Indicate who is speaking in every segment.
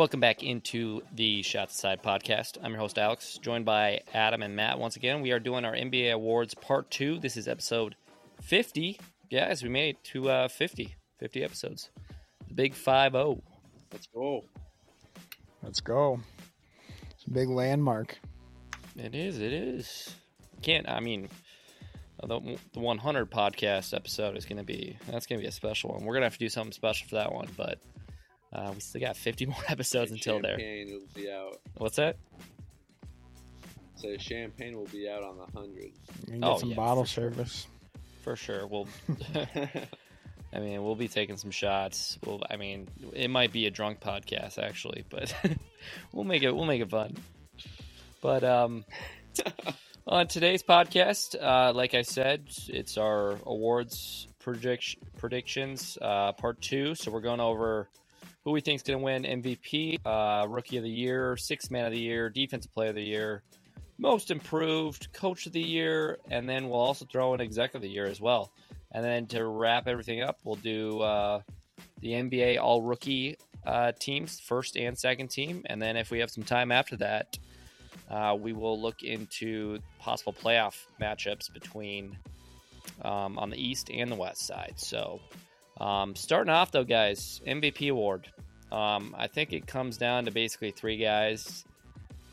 Speaker 1: Welcome back into the Shots Aside podcast. I'm your host, Alex, joined by Adam and Matt once again. We are doing our NBA Awards Part 2. This is episode 50. Guys, we made it to uh, 50, 50 episodes. The big 5 0.
Speaker 2: Let's go.
Speaker 3: Let's go. It's a big landmark.
Speaker 1: It is, it is. Can't, I mean, the, the 100 podcast episode is going to be, that's going to be a special one. We're going to have to do something special for that one, but uh, we still got 50 more episodes until there.
Speaker 2: Champagne will be out.
Speaker 1: What's that?
Speaker 2: So champagne will be out on the hundred.
Speaker 3: You can get
Speaker 1: Oh,
Speaker 3: some
Speaker 1: yeah,
Speaker 3: bottle
Speaker 1: for sure.
Speaker 3: service.
Speaker 1: For sure. We'll, I mean, we'll be taking some shots. We'll, I mean, it might be a drunk podcast actually, but we'll make it. We'll make it fun. But um, on today's podcast, uh, like I said, it's our awards prediction predictions uh, part two. So we're going over who we think is going to win MVP, uh, Rookie of the Year, Sixth Man of the Year, Defensive Player of the Year, Most Improved, Coach of the Year, and then we'll also throw in Exec of the Year as well. And then to wrap everything up, we'll do uh, the NBA All Rookie uh, teams, first and second team, and then if we have some time after that, uh, we will look into possible playoff matchups between um, on the east and the west side. So, um, starting off though, guys, MVP award. Um, I think it comes down to basically three guys.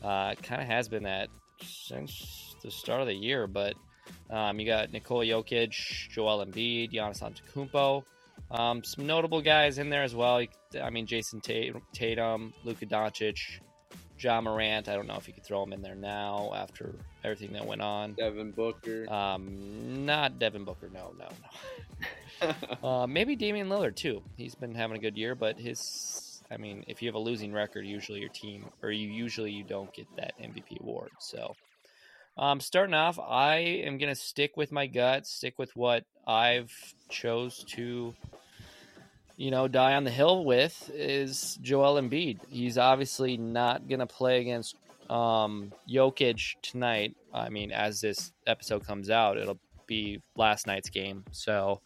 Speaker 1: Uh, kind of has been that since the start of the year, but um, you got Nikola Jokic, Joel Embiid, Giannis Antetokounmpo. Um, some notable guys in there as well. I mean, Jayson Tatum, Luka Doncic, Ja Morant. I don't know if you could throw him in there now after everything that went on.
Speaker 2: Devin Booker.
Speaker 1: Um, not Devin Booker. No, no, no. uh, maybe Damian Lillard too. He's been having a good year, but his, I mean, if you have a losing record, usually your team, or you usually you don't get that MVP award. So, um, starting off, I am gonna stick with my gut, stick with what I've chose to, you know, die on the hill with is Joel Embiid. He's obviously not gonna play against um, Jokic tonight. I mean, as this episode comes out, it'll be last night's game. So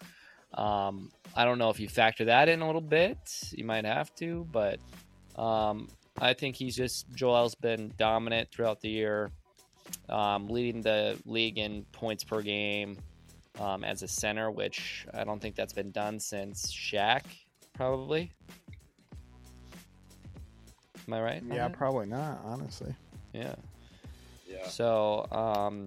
Speaker 1: um, I don't know if you factor that in a little bit. You might have to, but um, I think he's just Joel's been dominant throughout the year, um, leading the league in points per game um, as a center, which I don't think that's been done since Shaq, probably. Am I right?
Speaker 3: Yeah, probably not, honestly.
Speaker 1: Yeah.
Speaker 2: yeah.
Speaker 1: So, um,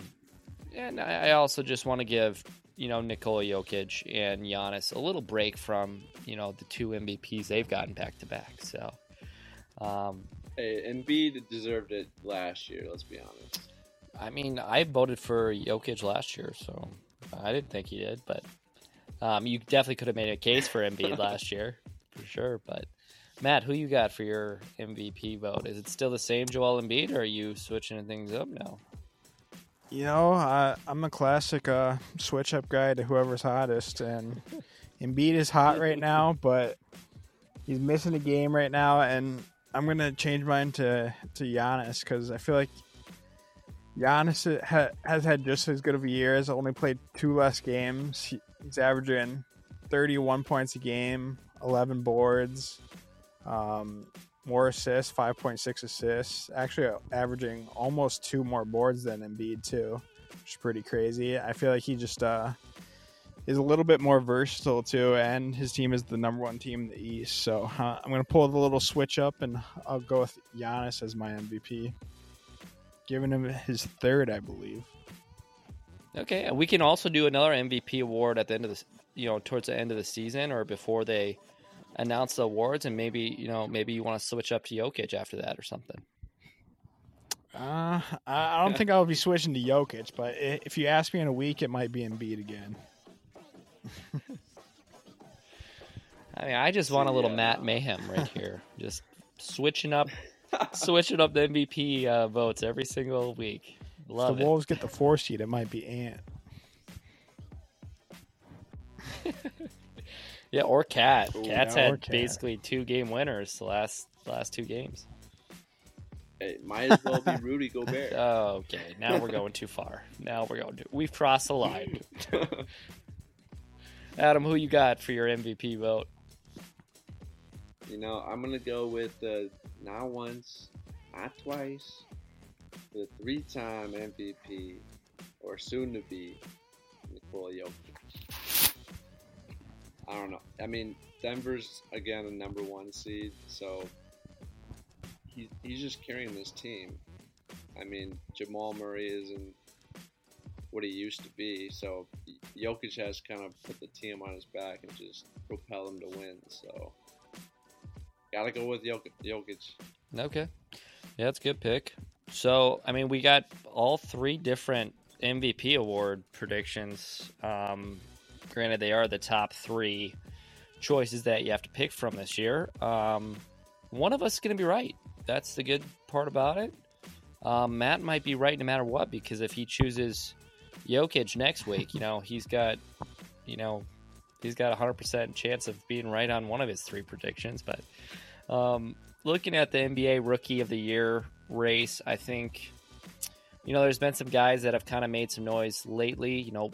Speaker 1: and I I also just want to give you know Nikola Jokic and Giannis a little break from you know the two MVPs they've gotten back to back. So, um,
Speaker 2: Hey, Embiid deserved it last year. Let's be honest.
Speaker 1: I mean, I voted for Jokic last year, so I didn't think he did, but um, you definitely could have made a case for Embiid last year for sure. But Matt, who you got for your MVP vote? Is it still the same Joel Embiid, or are you switching things up now?
Speaker 3: You know, I, I'm a classic uh, switch up guy to whoever's hottest, and Embiid is hot right now, but he's missing a game right now, and I'm gonna change mine to to Giannis because I feel like Giannis ha- has had just as good of a year. Has only played two less games. He's averaging 31 points a game, 11 boards, um, more assists, 5.6 assists. Actually, uh, averaging almost two more boards than Embiid too, which is pretty crazy. I feel like he just uh, is a little bit more versatile too, and his team is the number one team in the East. So uh, I'm gonna pull the little switch up, and I'll go with Giannis as my MVP, giving him his third, I believe.
Speaker 1: Okay, we can also do another MVP award at the end of the, you know, towards the end of the season or before they announce the awards, and maybe you know, maybe you want to switch up to Jokic after that or something.
Speaker 3: Uh, I I don't think I'll be switching to Jokic, but if you ask me in a week, it might be Embiid again.
Speaker 1: I mean, I just want a little
Speaker 2: Yeah.
Speaker 1: Matt Mayhem right here, just switching up, switching up the MVP uh, votes every single week.
Speaker 3: If
Speaker 1: Love
Speaker 3: the
Speaker 1: it.
Speaker 3: Wolves get the four seed, it might be Ant.
Speaker 1: Yeah, or Cat.
Speaker 2: Ooh,
Speaker 1: Cat's
Speaker 3: yeah, or
Speaker 1: had
Speaker 3: Cat.
Speaker 1: basically two game winners the last the last two games.
Speaker 2: Hey, might as well be Rudy Gobert.
Speaker 1: Oh, okay, now we're going too far. Now we're going. To, we've crossed the line. Adam, who you got for your MVP vote?
Speaker 2: you know, I'm gonna go with uh,
Speaker 4: not once, not twice, the three-time MVP or soon to be Nikola Jokic. I don't know. I mean, Denver's again a number one seed, so he, he's just carrying this team. I mean, Jamal Murray isn't what he used to be, so Jokic has kind of put the team on his back and just propel him to win. So, gotta go with Jokic.
Speaker 1: Okay. Yeah, that's a good pick. So, I mean, we got all three different MVP award predictions. Um, granted, they are the top three choices that you have to pick from this year. Um, one of us is going to be right. That's the good part about it. Um, Matt might be right no matter what because if he chooses Jokic next week, you know, he's got, you know, he's got a 100% chance of being right on one of his three predictions. But um, looking at the NBA Rookie of the Year race, I think, you know, there's been some guys that have kind of made some noise lately. You know,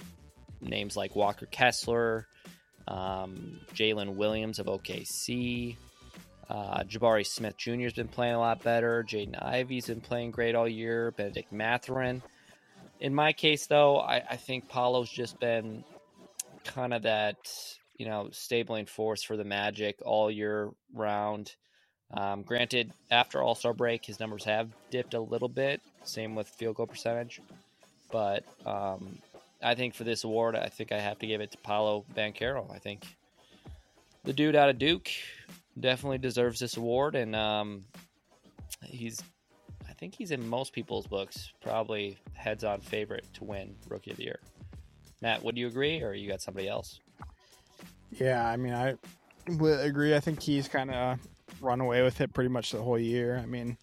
Speaker 1: names like Walker Kessler, um, Jalen Williams of OKC. Uh, Jabari Smith Jr. has been playing a lot better. Jaden Ivey's been playing great all year. Bennedict Mathurin. In my case, though, I, I think Paolo's just been kind of that, you know, stabling force for the Magic all year round. Um, granted, after All Star break, his numbers have dipped a little bit. Same with field goal percentage. But um, I think for this award, I think I have to give it to Paolo Banchero. I think the dude out of Duke definitely deserves this award, and um, he's I think he's in most people's books probably heads on favorite to win Rookie of the Year. Matt, would you agree, or you got somebody else?
Speaker 3: Yeah, I mean, I would agree. I think he's kind of run away with it pretty much the whole year. I mean,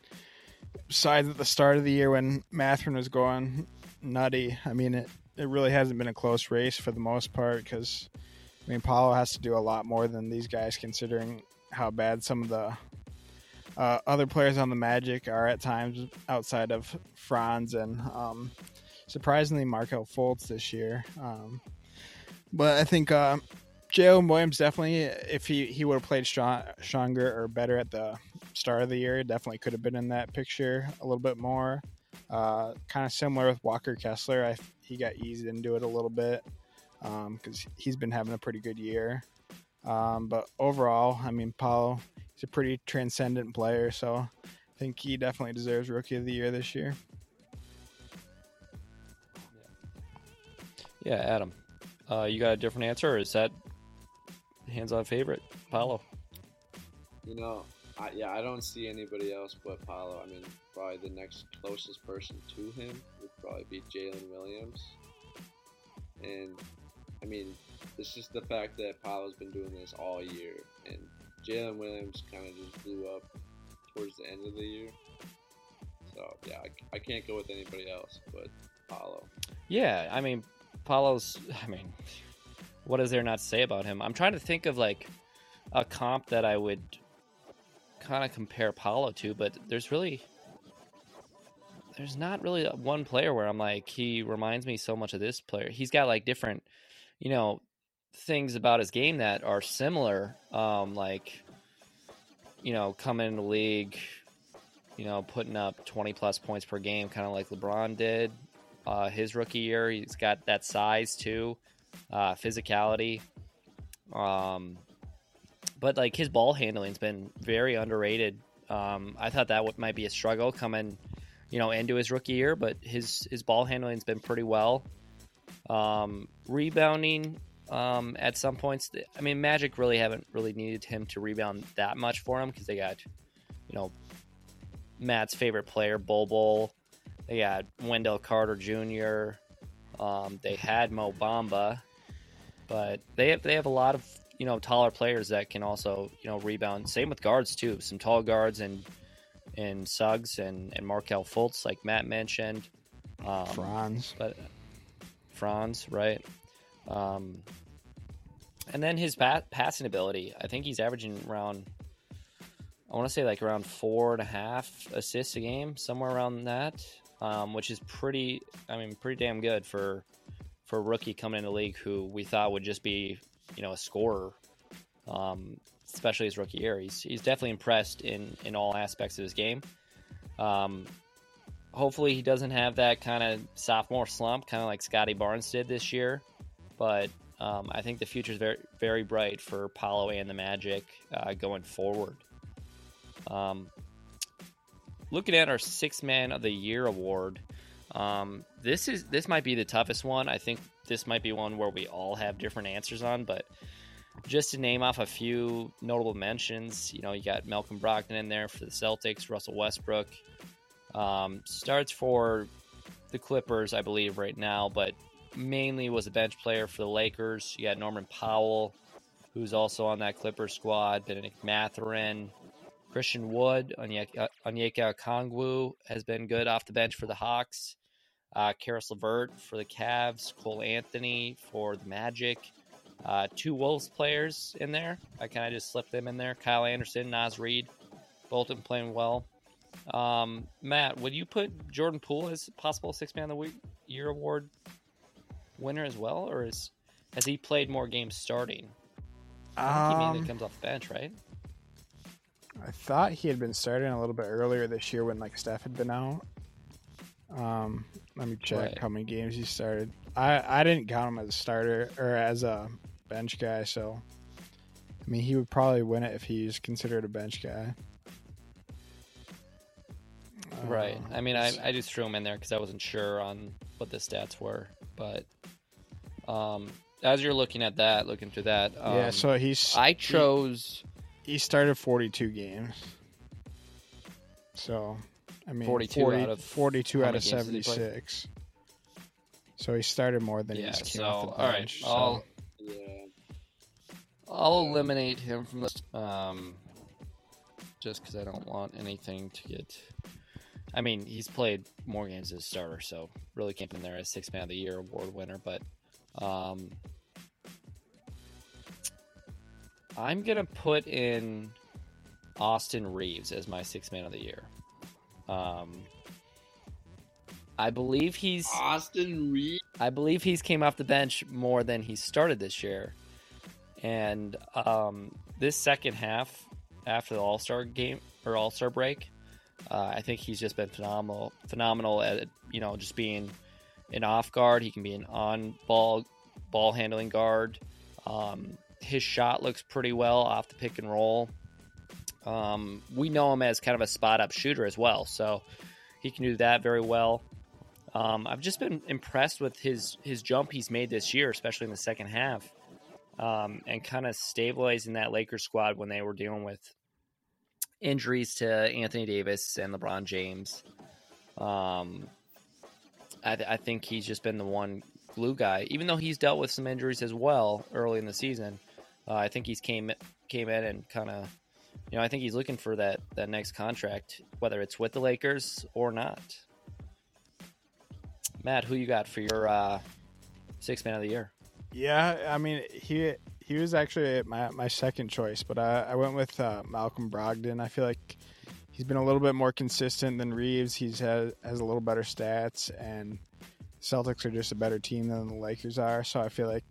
Speaker 3: besides at the start of the year when Mathurin was going nutty, I mean, it, it really hasn't been a close race for the most part because, I mean, Paolo has to do a lot more than these guys considering how bad some of the uh, other players on the Magic are at times outside of Franz and um, surprisingly Markelle Fultz this year. Um, but I think uh, Jalen Williams definitely, if he, he would have played strong, stronger or better at the start of the year, definitely could have been in that picture a little bit more. Uh, kind of similar with Walker Kessler. I, he got eased into it a little bit because um, he's been having a pretty good year. Um, but overall, I mean, Paolo, he's a pretty transcendent player, so I think he definitely deserves Rookie of the Year this year.
Speaker 1: Yeah, Adam, uh, you got a different answer, or is that hands-on favorite, Paolo?
Speaker 4: You know, I, yeah, I don't see anybody else but Paolo. I mean, probably the next closest person to him would probably be Jalen Williams. And I mean, it's just the fact that Paolo's been doing this all year, and Jalen Williams kind of just blew up towards the end of the year. So yeah, I, I can't go with anybody else but Paolo.
Speaker 1: Yeah, I mean, Paolo's. I mean, what is there not to say about him? I'm trying to think of like a comp that I would kind of compare Paolo to, but there's really there's not really one player where I'm like he reminds me so much of this player. He's got like different, you know, things about his game that are similar. Um, like you know, coming in the league, you know, putting up 20 plus points per game, kind of like LeBron did uh, his rookie year. He's got that size too, uh, physicality. Um, but like his ball handling's been very underrated. Um, I thought that might be a struggle coming, you know, into his rookie year, but his his ball handling's been pretty well. Um, rebounding um, at some points, I mean, Magic really haven't really needed him to rebound that much for him because they got, you know, Matt's favorite player, Bol Bol. They got Wendell Carter Jr. Um, they had Mo Bamba, but they have they have a lot of you know taller players that can also you know rebound. Same with guards too. Some tall guards and and Suggs and and Markelle Fultz, like Matt mentioned.
Speaker 3: Um, Franz,
Speaker 1: but Franz, right? Um, and then his pa- passing ability, I think he's averaging around, I want to say like around four and a half assists a game, somewhere around that, um, which is pretty, I mean, pretty damn good for for a rookie coming in the league who we thought would just be, you know, a scorer. Um, especially his rookie year. He's he's definitely impressed in in all aspects of his game. Um, hopefully he doesn't have that kind of sophomore slump, kind of like Scottie Barnes did this year. But um, I think the future is very very bright for Paolo and the Magic uh, going forward. Um, looking at our six man of the year award, um, this is this might be the toughest one. I think this might be one where we all have different answers on, but just to name off a few notable mentions, you know, you got Malcolm Brogdon in there for the Celtics, Russell Westbrook. Um, starts for the Clippers, I believe, right now, but mainly was a bench player for the Lakers. You got Norman Powell, who's also on that Clipper squad, Bennedict Mathurin, Christian Wood, Onyeka Okongwu has been good off the bench for the Hawks. Uh, Caris LeVert for the Cavs, Cole Anthony for the Magic. Uh, two Wolves players in there. I kind of just slipped them in there. Kyle Anderson, Naz Reid, both been playing well. Um, Matt, would you put Jordan Poole as possible six man of the week year award winner as well, or is has he played more games starting? I think he mainly
Speaker 3: Um,
Speaker 1: comes off the bench, right?
Speaker 3: I thought he had been starting a little bit earlier this year when like Steph had been out. Um, let me check
Speaker 1: Right.
Speaker 3: how many games he started. I I didn't count him as a starter or as a bench guy, so I mean he would probably win it if he's considered a bench guy.
Speaker 1: Right.
Speaker 3: Uh,
Speaker 1: I mean, I, I just threw him in there because I wasn't sure on what the stats were. But um, as you're looking at that, looking through that, um,
Speaker 3: yeah. So he's
Speaker 1: I chose
Speaker 3: he started 42 games. So, I mean,
Speaker 1: 42
Speaker 3: 40
Speaker 1: out of-
Speaker 3: 42 out of
Speaker 1: many games did he
Speaker 3: 76. So he started more than
Speaker 1: Yeah,
Speaker 3: he's came
Speaker 1: so,
Speaker 3: off the
Speaker 1: all right,
Speaker 3: bench. so-
Speaker 1: I'll-
Speaker 2: Yeah.
Speaker 1: I'll eliminate him from this, um, just because I don't want anything to get. I mean, he's played more games as a starter, so really can't put there as six man of the year award winner. But um, I'm gonna put in Austin Reaves as my six man of the year. Um, I believe he's.
Speaker 2: Austin Reed.
Speaker 1: I believe he's came off the bench more than he started this year. And um, this second half, after the All Star game or All Star break, uh, I think he's just been phenomenal. Phenomenal at you know just being an off guard. He can be an on ball ball handling guard. Um, his shot looks pretty well off the pick and roll. Um, we know him as kind of a spot up shooter as well, so he can do that very well. Um, I've just been impressed with his his jump he's made this year, especially in the second half, um, and kind of stabilizing that Lakers squad when they were dealing with injuries to Anthony Davis and LeBron James. Um, I, th- I think he's just been the one glue guy, even though he's dealt with some injuries as well early in the season. Uh, I think he's came came in and kind of, you know, I think he's looking for that that next contract, whether it's with the Lakers or not. Matt, who you got for your uh, six man of the year?
Speaker 3: Yeah, I mean he he was actually my my second choice, but I, I went with uh, Malcolm Brogdon. I feel like he's been a little bit more consistent than Reaves. He's has has a little better stats, and Celtics are just a better team than the Lakers are. So I feel like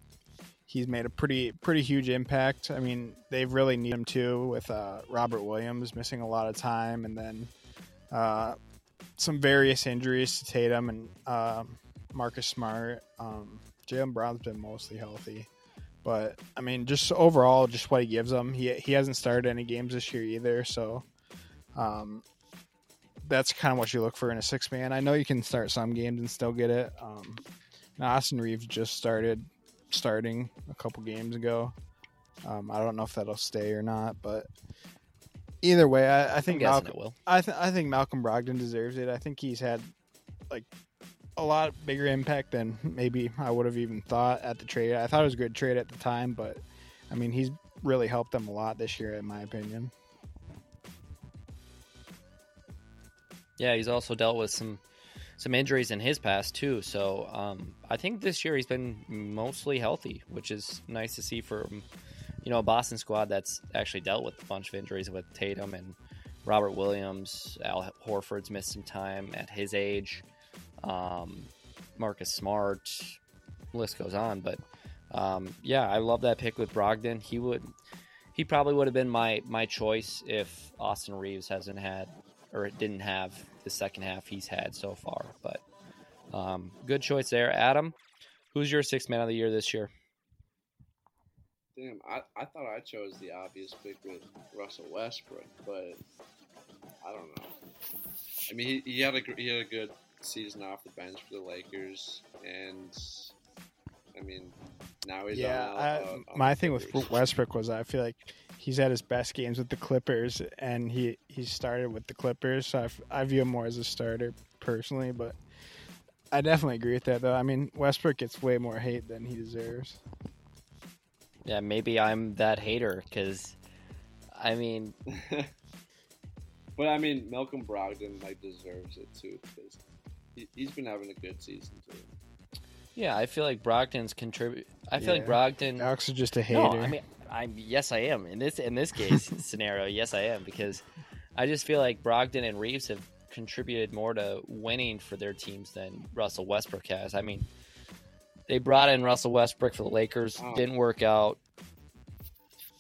Speaker 3: he's made a pretty pretty huge impact. I mean, they've really need him too with uh, Robert Williams missing a lot of time, and then uh, some various injuries to Tatum and um, Marcus Smart. Um, Jaylen Brown's been mostly healthy, but I mean, just overall, just what he gives them. He he hasn't started any games this year either, so um, that's kind of what you look for in a six man. I know you can start some games and still get it. Um, Austin Reaves just started starting a couple games ago. Um, I don't know if that'll stay or not, but either way, I, I think Malcolm,
Speaker 1: it will.
Speaker 3: I, th- I think Malcolm Brogdon deserves it. I think he's had like a lot bigger impact than maybe I would have even thought at the trade. I thought it was a good trade at the time, but I mean he's really helped them a lot this year, in my opinion.
Speaker 1: Yeah, he's also dealt with some some injuries in his past too. So um, I think this year he's been mostly healthy, which is nice to see for you know a Boston squad that's actually dealt with a bunch of injuries with Tatum and Robert Williams. Al Horford's missed some time at his age. Um, Marcus Smart, list goes on, but um, yeah, I love that pick with Brogdon. He would. he probably would have been my my choice if Austin Reaves hasn't had or didn't have the second half he's had so far. But um, good choice there, Adam. Who's your sixth man of the year this year?
Speaker 2: Damn, I, I thought I chose the obvious pick with Russell Westbrook, but I don't know. I mean, he, he had a he had a good season off the bench for the Lakers, and I mean, now he's
Speaker 3: yeah.
Speaker 2: on,
Speaker 3: I,
Speaker 2: on-
Speaker 3: my thing with Westbrook was I feel like he's had his best games with the Clippers, and he he started with the Clippers, so I, I view him more as a starter personally. But I definitely agree with that, though. I mean, Westbrook gets way more hate than he deserves.
Speaker 1: Yeah, maybe I'm that hater because, I mean,
Speaker 2: but I mean, Malcolm Brogdon like deserves it too because he, he's been having a good season too.
Speaker 1: yeah, I feel like Brogdon's contribute. I feel like
Speaker 3: Yeah.
Speaker 1: Brogdon.
Speaker 3: Alex is just a hater.
Speaker 1: No, I mean, I'm yes, I am in this in this case scenario. Yes, I am because I just feel like Brogdon and Reaves have contributed more to winning for their teams than Russell Westbrook has. I mean, they brought in Russell Westbrook for the Lakers,
Speaker 2: Oh.
Speaker 1: didn't work out.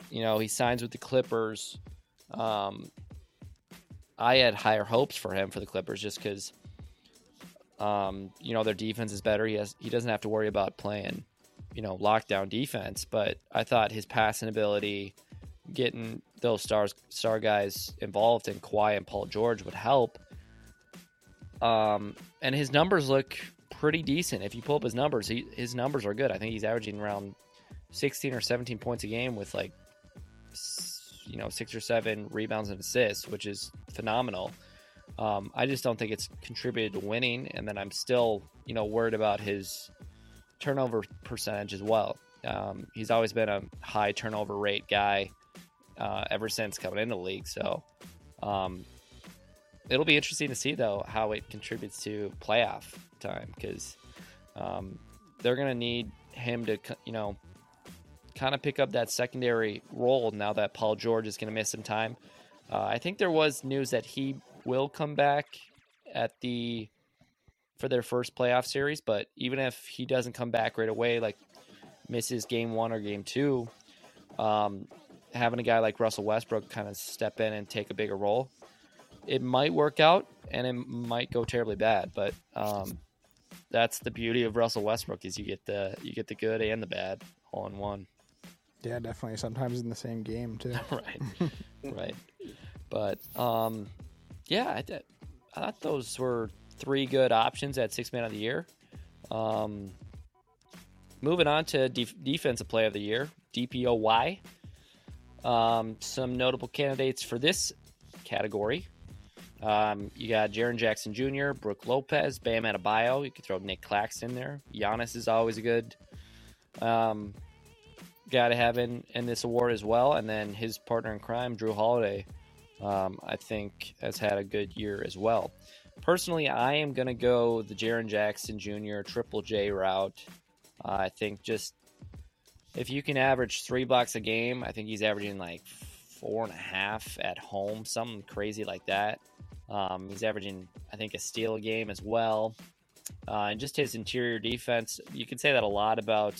Speaker 1: You know, he signs with the Clippers. Um, I had higher hopes for him for the Clippers just because, um, you know, their defense is better. He has he doesn't have to worry about playing you know lockdown defense, but I thought his passing ability, getting those stars star guys involved in Kawhi and Paul George would help. Um, and his numbers look pretty decent. If you pull up his numbers, he, his numbers are good. I think he's averaging around 16 or 17 points a game with like you know six or seven rebounds and assists, which is phenomenal. Um, I just don't think it's contributed to winning, and then I'm still you know worried about his turnover percentage as well. Um, he's always been a high turnover rate guy uh, ever since coming into the league. So um, it'll be interesting to see though how it contributes to playoff time because um, they're going to need him to you know kind of pick up that secondary role now that Paul George is going to miss some time. Uh, I think there was news that he will come back at the for their first playoff series, but even if he doesn't come back right away, like misses game one or game two, um, having a guy like Russell Westbrook kind of step in and take a bigger role, it might work out and it might go terribly bad. But um, that's the beauty of Russell Westbrook is you get the you get the good and the bad all in one.
Speaker 3: yeah, definitely. Sometimes in the same game too.
Speaker 1: right, right. But um, yeah, I, th- I thought those were three good options at six man of the year. Um, moving on to def- defensive play of the year, DPOY. Um, some notable candidates for this category. Um, you got Jaren Jackson Jr., Brook Lopez, Bam Adebayo. You could throw Nick Claxton there. Giannis is always a good um, guy to have in, in this award as well. And then his partner in crime, Jrue Holiday, um, I think has had a good year as well. Personally, I am going to go the Jaren Jackson Jr. Triple J route. Uh, I think just if you can average three blocks a game, I think he's averaging like four and a half at home, something crazy like that. Um, he's averaging, I think, a steal a game as well. Uh, and just his interior defense, you can say that a lot about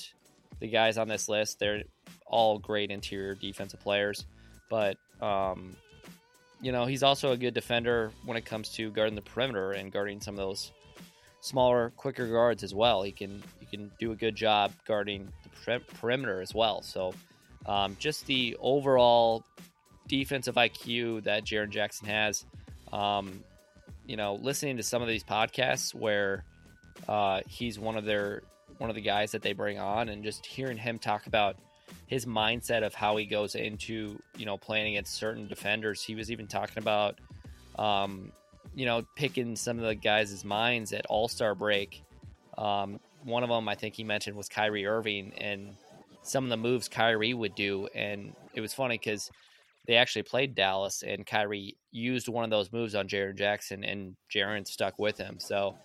Speaker 1: the guys on this list. They're all great interior defensive players, but um, you know he's also a good defender when it comes to guarding the perimeter and guarding some of those smaller, quicker guards as well. He can he can do a good job guarding the perimeter as well. So um, just the overall defensive IQ that Jaren Jackson has. Um, you know, listening to some of these podcasts where uh, he's one of their one of the guys that they bring on, and just hearing him talk about his mindset of how he goes into you know playing against certain defenders. He was even talking about um, you know picking some of the guys' minds at All Star break. Um, one of them I think he mentioned was Kyrie Irving and some of the moves Kyrie would do, and it was funny because they actually played Dallas, and Kyrie used one of those moves on Jaren Jackson, and Jaren stuck with him. So,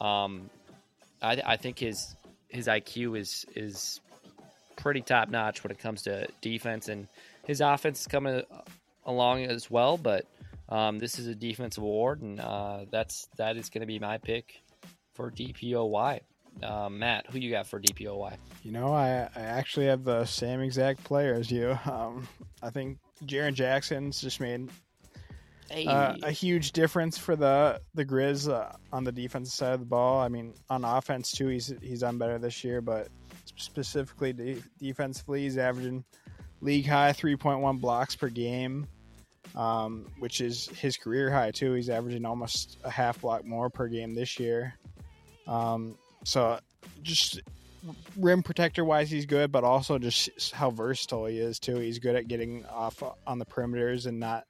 Speaker 1: um, I, I think his his IQ is is pretty top notch when it comes to defense, and his offense is coming along as well. But um, this is a defensive award, and uh, that's that is going to be my pick for DPOY. Um, Matt, who you got for DPOY?
Speaker 3: You know, I, I actually have the same exact player as you. Um, I think Jaren Jackson's just made
Speaker 1: Hey,
Speaker 3: uh, a huge difference for the the Grizz uh, on the defensive side of the ball. I mean, on offense too, he's he's done better this year, but specifically de- defensively, he's averaging league high three point one blocks per game, um, which is his career high too. He's averaging almost a half block more per game this year. Um, so just rim protector wise, he's good, but also just how versatile he is too. He's good at getting off on the perimeters and not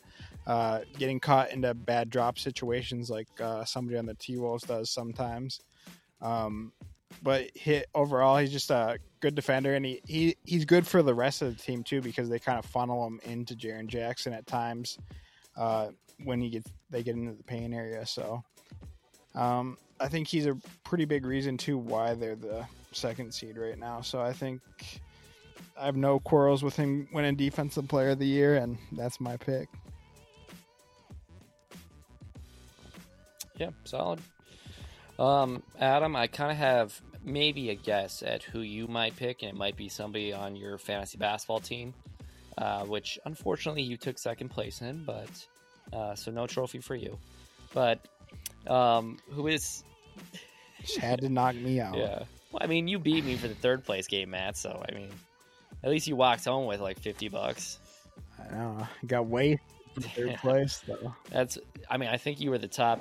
Speaker 3: uh, getting caught into bad drop situations like uh, somebody on the T Wolves does sometimes. Um, but hit overall, he's just a good defender, and he, he he's good for the rest of the team too because they kind of funnel him into Jaren Jackson at times uh, when he gets they get into the paint area. So um, I think he's a pretty big reason too why they're the second seed right now. So I think I have no quarrels with him winning Defensive Player of the Year, and that's my pick.
Speaker 1: Yeah, solid. Um, Adam, I kind of have maybe a guess at who you might pick, and it might be somebody on your fantasy basketball team, uh, which unfortunately you took second place in, but uh, so no trophy for you. But um, who is?
Speaker 3: Just had to knock me out.
Speaker 1: Yeah. Well, I mean, you beat me for the third place game, Matt. So I mean, at least you walked home with like fifty bucks.
Speaker 3: I know. Got way third
Speaker 1: Yeah.
Speaker 3: place though.
Speaker 1: That's. I mean, I think you were the top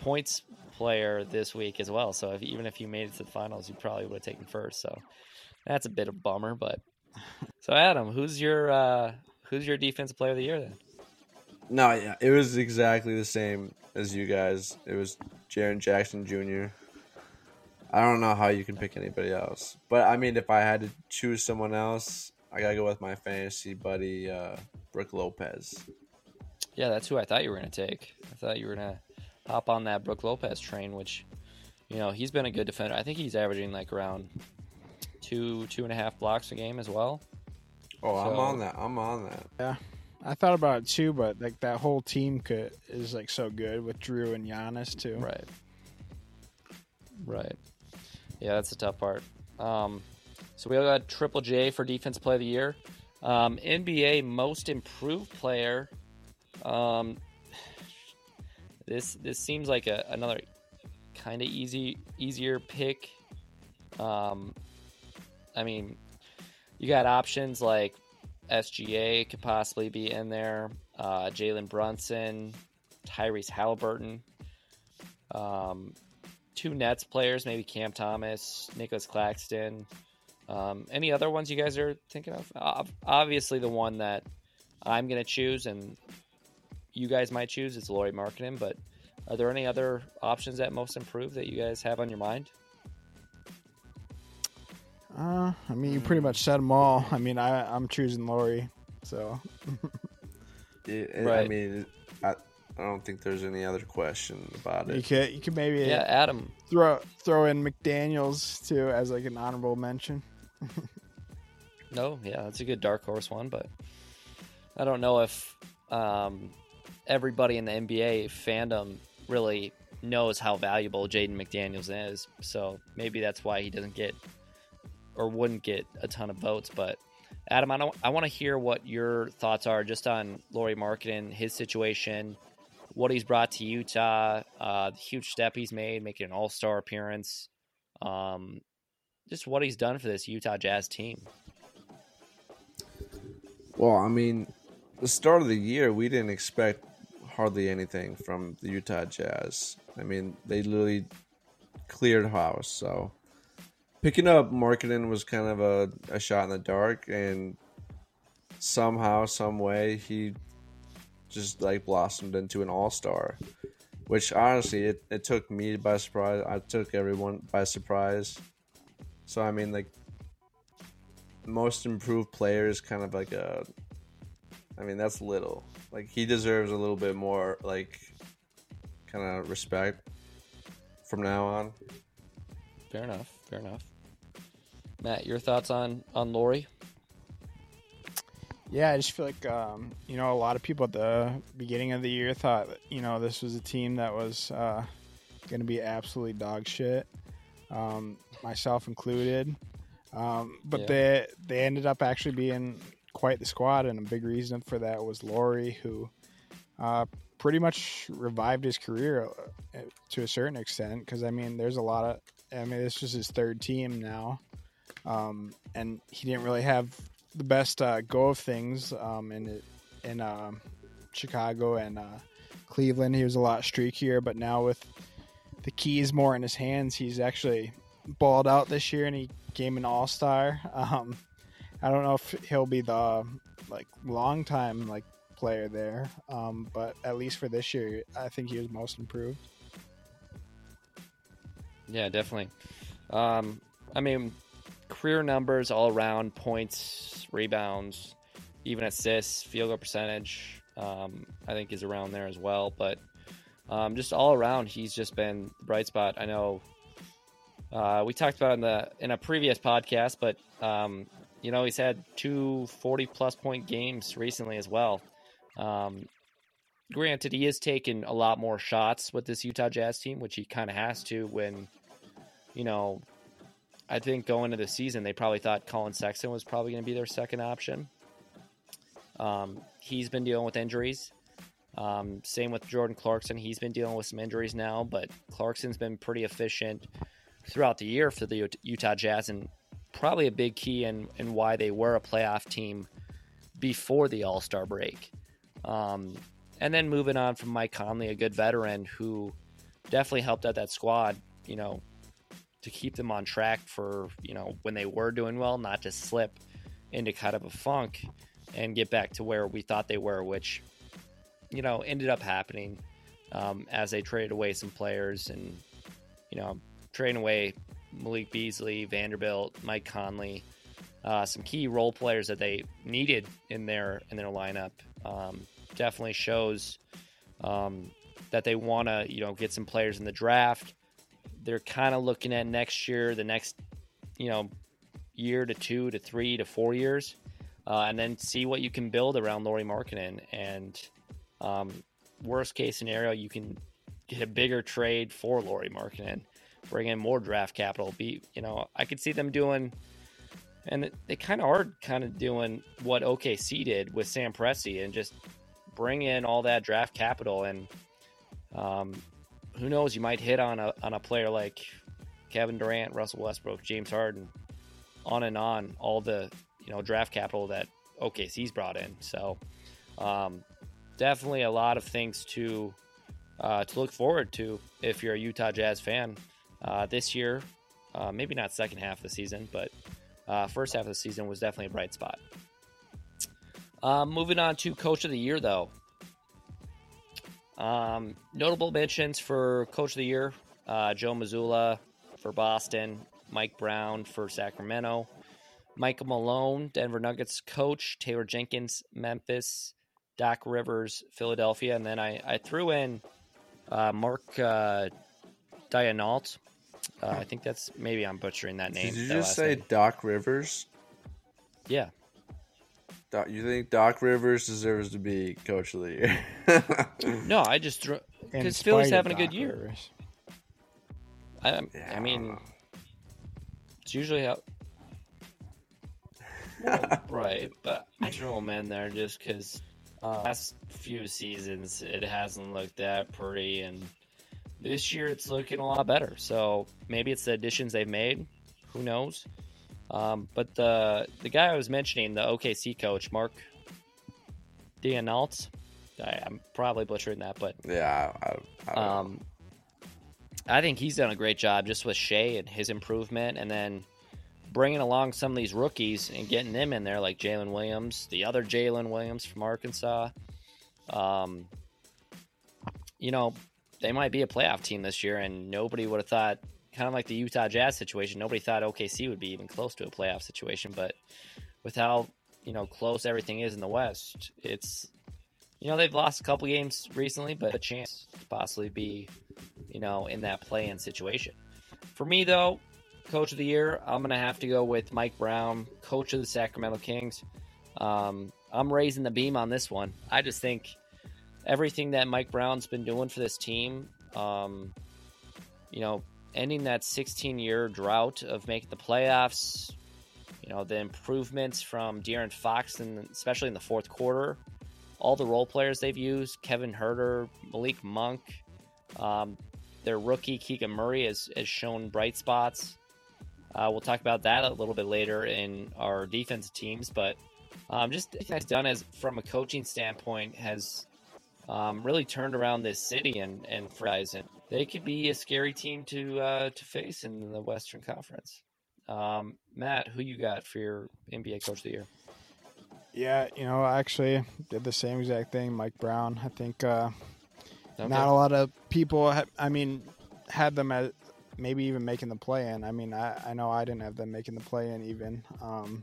Speaker 1: points player this week as well. So if, even if you made it to the finals, you probably would have taken first. So that's a bit of a bummer. But so Adam, who's your uh, who's your defensive player of the year then?
Speaker 4: No, yeah, it was exactly the same as you guys. It was Jaren Jackson Jr. I don't know how you can pick anybody else, but I mean, if I had to choose someone else, I gotta go with my fantasy buddy, uh, Brook Lopez.
Speaker 1: Yeah, that's who I thought you were going to take. I thought you were going to hop on that Brook Lopez train, which you know he's been a good defender. I think he's averaging like around two two and a half blocks a game as well.
Speaker 4: Oh, I'm on that. I'm on that.
Speaker 3: I thought about it too, but like that whole team could is like so good with Jrue and Giannis too.
Speaker 1: Right. Right. Yeah, that's the tough part. Um, so we got Triple J for Defense Play of the Year. Um, NBA Most Improved Player. Um, this this seems like a, another kind of easy easier pick. Um, I mean, you got options like SGA could possibly be in there. Uh, Jalen Brunson, Tyrese Halliburton. Um, two Nets players, maybe Cam Thomas, Nicholas Claxton. Um, any other ones you guys are thinking of? Obviously, the one that I'm going to choose and you guys might choose is Lauri Markkanen, but are there any other options that most improve that you guys have on your mind?
Speaker 3: Uh, I mean, you pretty much said them all. I mean, I I'm choosing Lauri, So
Speaker 4: It, it- I mean, I, I don't think there's any other question about it.
Speaker 3: you
Speaker 4: it.
Speaker 3: could you could maybe
Speaker 1: Yeah, Adam.
Speaker 3: throw throw in McDaniels too as like an honorable mention.
Speaker 1: No, yeah, that's a good dark horse one, but I don't know if um, everybody in the NBA fandom really knows how valuable Jaden McDaniels is. So maybe that's why he doesn't get or wouldn't get a ton of votes. But Adam, I I want to hear what your thoughts are just on Lauri Markkanen, his situation, what he's brought to Utah, uh, the huge step he's made, making an All Star appearance, um, just what he's done for this Utah Jazz team.
Speaker 4: Well, I mean, the start of the year, we didn't expect hardly anything from the Utah Jazz. I mean, they literally cleared house. So picking up Markkanen was kind of a, a shot in the dark, and somehow, some way, he just like blossomed into an all star. Which honestly, it, it took me by surprise. I took everyone by surprise. So I mean, like most improved player is kind of like a I mean that's little. Like he deserves a little bit more like kind of respect from now on.
Speaker 1: Fair enough. Fair enough. Matt, your thoughts on on Lauri?
Speaker 3: Yeah, I just feel like um, you know a lot of people at the beginning of the year thought you know this was a team that was uh, going to be absolutely dog shit. um, myself included. Um, but
Speaker 1: Yeah.
Speaker 3: they they ended up actually being quite the squad, and a big reason for that was Lauri, who uh, pretty much revived his career uh, to a certain extent. Because I mean, there's a lot of I mean, this was his third team now, um, and he didn't really have the best uh, go of things um, in in uh, Chicago and uh, Cleveland. He was a lot streakier, but now with the keys more in his hands, he's actually balled out this year, and he became an all star. Um, I don't know if he'll be the like long time like player there, um, but at least for this year, I think he was most improved.
Speaker 1: Yeah, definitely. Um, I mean, career numbers all around points, rebounds, even assists, field goal percentage. Um, I think is around there as well. But um, just all around, he's just been the bright spot. I know uh, we talked about in the in a previous podcast, but um, you know he's had two 40 plus point games recently as well. Um, granted, he is taking a lot more shots with this Utah Jazz team, which he kind of has to when, you know, I think going into the season, they probably thought Collin Sexton was probably going to be their second option. Um, he's been dealing with injuries. Um, same with Jordan Clarkson. He's been dealing with some injuries now, but Clarkson's been pretty efficient throughout the year for the Utah Jazz and probably a big key in, in why they were a playoff team before the All Star break. Um, and then moving on from Mike Conley, a good veteran who definitely helped out that squad, you know, to keep them on track for, you know, when they were doing well, not to slip into kind of a funk and get back to where we thought they were, which, you know, ended up happening um, as they traded away some players and, you know, trading away Malik Beasley, Vanderbilt, Mike Conley, uh, some key role players that they needed in their in their lineup. Um, definitely shows um, that they want to you know get some players in the draft. They're kind of looking at next year, the next you know year to two to three to four years, uh, and then see what you can build around Lauri Markkanen. And um, worst case scenario, you can get a bigger trade for Lauri Markkanen, bring in more draft capital. Be you know I could see them doing and they kind of are kind of doing what OKC did with Sam Presti and just bring in all that draft capital and um, who knows you might hit on a on a player like Kevin Durant, Russell Westbrook, James Harden, on and on all the you know draft capital that OKC's brought in. So um, definitely a lot of things to uh, to look forward to if you're a Utah Jazz fan uh, this year. Uh, maybe not second half of the season, but uh, first half of the season was definitely a bright spot. Um, moving on to Coach of the Year, though. Um, notable mentions for Coach of the Year uh, Joe Mazzulla for Boston, Mike Brown for Sacramento, Michael Malone, Denver Nuggets coach, Taylor Jenkins, Memphis, Doc Rivers, Philadelphia, and then I, I threw in uh, Mark uh, Daigneault. Uh, I think that's maybe I'm butchering that name.
Speaker 4: Did you just say
Speaker 1: name.
Speaker 4: Doc Rivers?
Speaker 1: Yeah.
Speaker 4: Doc, you think Doc Rivers deserves to be coach of the year?
Speaker 1: No, I just because Philly's having a good
Speaker 3: Doc
Speaker 1: year.
Speaker 3: Rivers.
Speaker 1: I,
Speaker 4: Yeah,
Speaker 1: I mean, it's usually how. Well, right, but I throw him in there just because uh, last few seasons it hasn't looked that pretty, and this year it's looking a lot better. So maybe it's the additions they've made. Who knows? Um, but the the guy I was mentioning, the OKC coach, Mark Daigneault, I, I'm probably butchering that, but
Speaker 4: yeah, I, I, I
Speaker 1: um, I think he's done a great job just with Shai and his improvement, and then bringing along some of these rookies and getting them in there, like Jalen Williams, the other Jalen Williams from Arkansas. Um, you know, they might be a playoff team this year, and nobody would have thought, kind of like the Utah Jazz situation, nobody thought OKC would be even close to a playoff situation. But with how you know close everything is in the West, it's you know they've lost a couple games recently, but a chance to possibly be you know in that play-in situation. For me, though, coach of the year, I'm gonna have to go with Mike Brown, coach of the Sacramento Kings. Um, I'm raising the beam on this one. I just think everything that Mike Brown's been doing for this team, um, you know, ending that 16 year drought of making the playoffs. You know, the improvements from De'Aaron Fox, and especially in the fourth quarter. All the role players they've used Kevin Huerter, Malik Monk, um, their rookie Keegan Murray has, has shown bright spots. Uh, we'll talk about that a little bit later in our defensive teams, but um, just that's done as from a coaching standpoint has um, really turned around this city and and guys, and they could be a scary team to uh, to face in the Western Conference. Um, Matt, who you got for your NBA Coach of the Year?
Speaker 3: Yeah, you know, I actually did the same exact thing. Mike Brown. I think uh,
Speaker 1: Okay.
Speaker 3: not a lot of people. Ha- I mean, had them at maybe even making the play in. I mean, I, I know I didn't have them making the play in even. Um,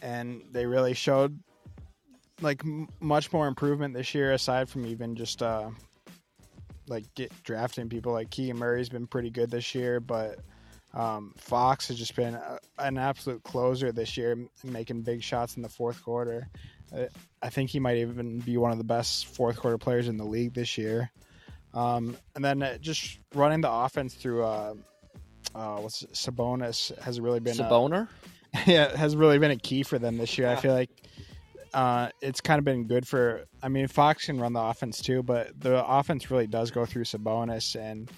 Speaker 3: and they really showed like m- much more improvement this year, aside from even just uh, like get drafting people. Like Keegan Murray's been pretty good this year, but um, Fox has just been a, an absolute closer this year, making big shots in the fourth quarter. I think he might even be one of the best fourth quarter players in the league this year. Um, and then uh, just running the offense through uh, uh, what's it, Sabonis has really been a-
Speaker 1: Saboner?
Speaker 3: yeah, has really been a key for them this year. I feel like uh, it's kind of been good for. I mean, Fox can run the offense too, but the offense really does go through Sabonis, and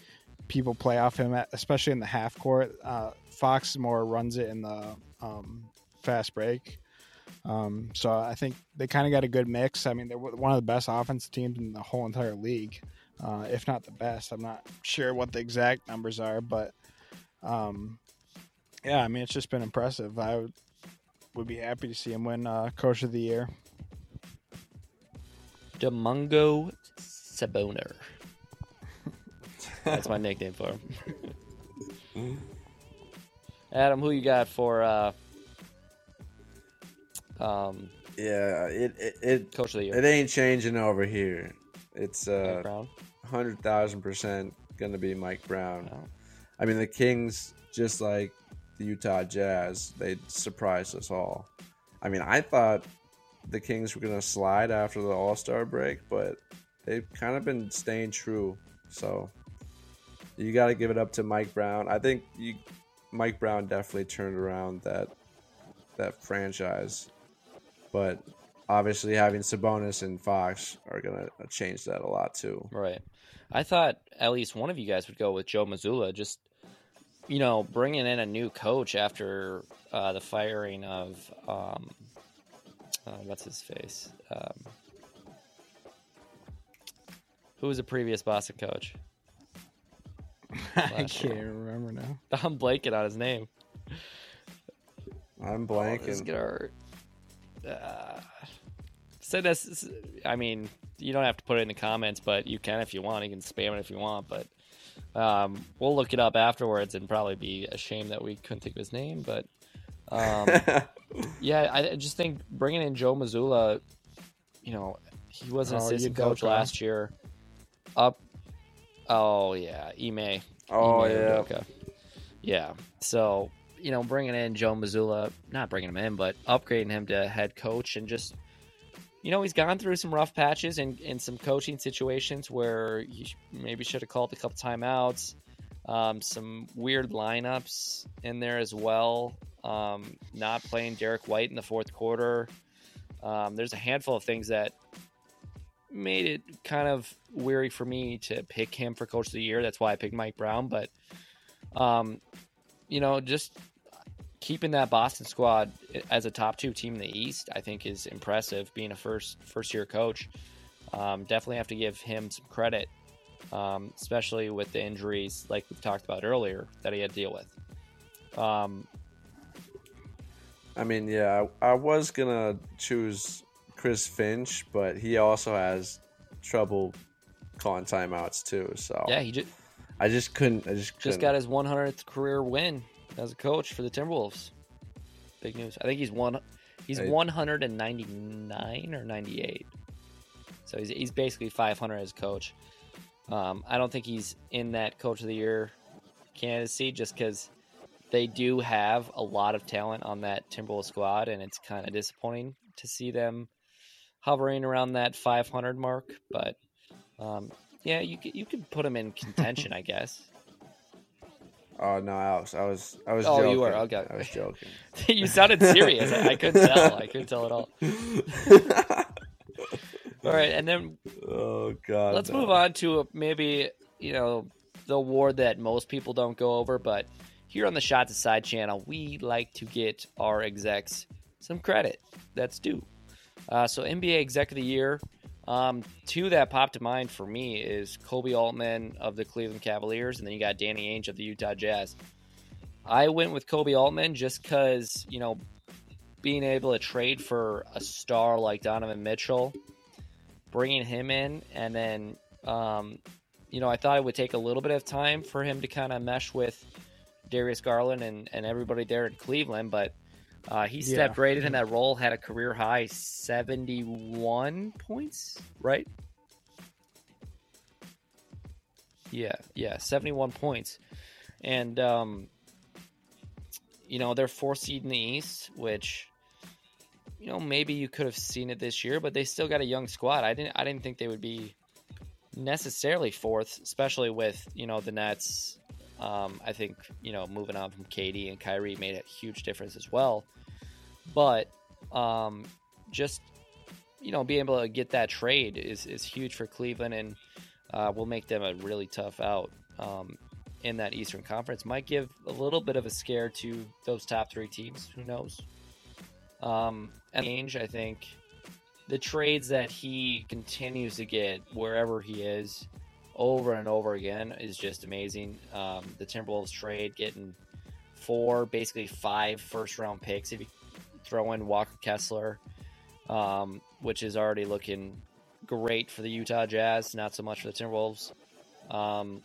Speaker 3: people play off him, especially in the half court. Uh, Fox more runs it in the um, fast break. Um, so I think they kind of got a good mix. I mean, they're one of the best offense teams in the whole entire league, uh, if not the best. I'm not sure what the exact numbers are, but um, yeah, I mean, it's just been impressive. I would, would be happy to see him win uh, Coach of the Year.
Speaker 1: Demungo Saboner. That's my nickname for him. Adam, who you got for uh, um,
Speaker 4: Yeah, it it it,
Speaker 1: Coach of the Year?
Speaker 4: it ain't changing over here. It's
Speaker 1: Mike
Speaker 4: uh
Speaker 1: Brown.
Speaker 4: hundred thousand percent gonna be Mike Brown.
Speaker 1: Oh.
Speaker 4: I mean, the Kings, just like the Utah Jazz, they surprised us all. I mean, I thought the Kings were gonna slide after the All Star break, but they've kind of been staying true. So you got to give it up to Mike Brown. I think you, Mike Brown definitely turned around that that franchise, but obviously having Sabonis and Fox are gonna change that a lot too.
Speaker 1: Right. I thought at least one of you guys would go with Joe Mazzulla. Just you know, bringing in a new coach after uh, the firing of um, uh, what's his face? Um, who was the previous Boston coach?
Speaker 3: I can't remember now.
Speaker 1: I'm blanking on his name.
Speaker 4: I'm
Speaker 1: Oh, this is
Speaker 4: blanking.
Speaker 1: gonna hurt. Uh, send us. I mean, you don't have to put it in the comments, but you can if you want. You can spam it if you want, but um, we'll look it up afterwards and probably be ashamed that we couldn't think of his name. But um, yeah, I just think bringing in Joe Mazzulla, you know, he was an
Speaker 3: Oh,
Speaker 1: assistant coach last year. Up. Oh yeah, Ime.
Speaker 4: oh
Speaker 1: Ime
Speaker 4: yeah.
Speaker 1: Udoka. Yeah. So, you know, bringing in Joe Mazzulla, not bringing him in, but upgrading him to head coach and just, you know, he's gone through some rough patches and in some coaching situations where he maybe should have called a couple timeouts. Um, some weird lineups in there as well. Um, not playing Derrick White in the fourth quarter. Um, there's a handful of things that made it kind of weary for me to pick him for coach of the year. That's why I picked Mike Brown. But, um, you know, just keeping that Boston squad as a top two team in the East, I think is impressive. Being a first first year coach, um, definitely have to give him some credit, um, especially with the injuries like we've talked about earlier that he had to deal with. Um,
Speaker 4: I mean, yeah, I, I was gonna choose Chris Finch, but he also has trouble calling timeouts too. So
Speaker 1: yeah, he just
Speaker 4: I just couldn't. I just couldn't.
Speaker 1: just got his 100th career win as a coach for the Timberwolves. Big news. I think he's one. He's
Speaker 4: Hey.
Speaker 1: 199 or 98. So he's he's basically 500 as a coach. Um, I don't think he's in that coach of the year candidacy just because they do have a lot of talent on that Timberwolves squad, and it's kind of disappointing to see them hovering around that 500 mark. But um, yeah, you could, you could put him in contention, I guess.
Speaker 4: Oh no, Alex, I was I was
Speaker 1: Oh,
Speaker 4: joking.
Speaker 1: you were, okay.
Speaker 4: I was joking.
Speaker 1: you sounded serious. I, I couldn't tell. I couldn't tell at all. All right, and then
Speaker 4: oh god.
Speaker 1: let's
Speaker 4: no.
Speaker 1: move on to maybe you know the award that most people don't go over, but here on the Shots Aside channel, we like to get our execs some credit that's due. Uh, so NBA Exec of the Year, um, two that popped to mind for me is Koby Altman of the Cleveland Cavaliers, and then you got Danny Ainge of the Utah Jazz. I went with Koby Altman just because you know being able to trade for a star like Donovan Mitchell, bringing him in, and then um, you know I thought it would take a little bit of time for him to kind of mesh with Darius Garland and, and everybody there in Cleveland, but uh, he stepped
Speaker 3: Yeah.
Speaker 1: right into that role, had a career high 71 points, right? Yeah, yeah, 71 points. And, um, you know, they're four seed in the East, which, you know, maybe you could have seen it this year, but they still got a young squad. I didn't, I didn't think they would be necessarily fourth, especially with, you know, the Nets um, I think you know moving on from KD and Kyrie made a huge difference as well. But um, just you know being able to get that trade is is huge for Cleveland and uh, will make them a really tough out um, in that Eastern Conference. Might give a little bit of a scare to those top three teams. Who knows? Um, and Ainge, I think the trades that he continues to get wherever he is over and over again is just amazing. Um, the Timberwolves trade getting four, basically five first round picks if you throw in Walker Kessler, um, which is already looking great for the Utah Jazz, not so much for the Timberwolves. Um,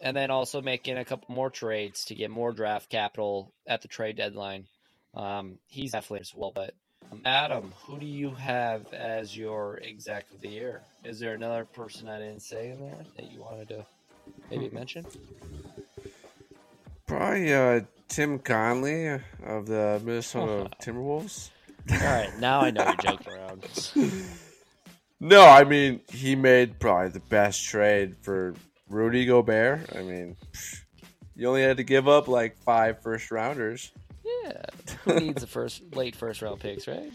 Speaker 1: and then also making a couple more trades to get more draft capital at the trade deadline. Um, he's definitely as well, but um, Adam, who do you have as your exec of the year? Is there another person I didn't say in there that you wanted to maybe mention?
Speaker 4: Probably uh, Tim Connelly of the Minnesota Timberwolves.
Speaker 1: All right, now I know you're joking around.
Speaker 4: No, I mean he made probably the best trade for Rudy Gobert. I mean, you only had to give up like five first rounders.
Speaker 1: Yeah, who needs the first late first round picks, right?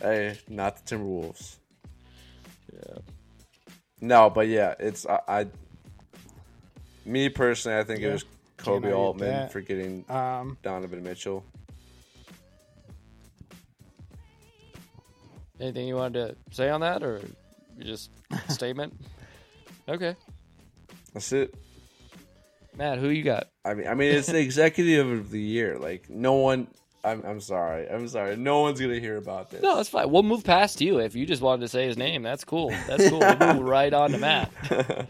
Speaker 4: Hey, not the Timberwolves.
Speaker 1: Yeah.
Speaker 4: No, but yeah, it's I. I me personally, I think
Speaker 3: Yeah.
Speaker 4: it was
Speaker 3: Koby
Speaker 4: Altman for getting
Speaker 3: Um,
Speaker 4: Donovan Mitchell.
Speaker 1: Anything you wanted to say on that, or just statement? Okay,
Speaker 4: That's it.
Speaker 1: Matt, who you got?
Speaker 4: I mean, I mean, it's the executive of the year. Like no one. I'm, I'm sorry. I'm sorry. No one's gonna hear about this.
Speaker 1: No, that's fine. We'll move past you if you just wanted to say his name. That's cool. That's cool. We'll move right on to Matt.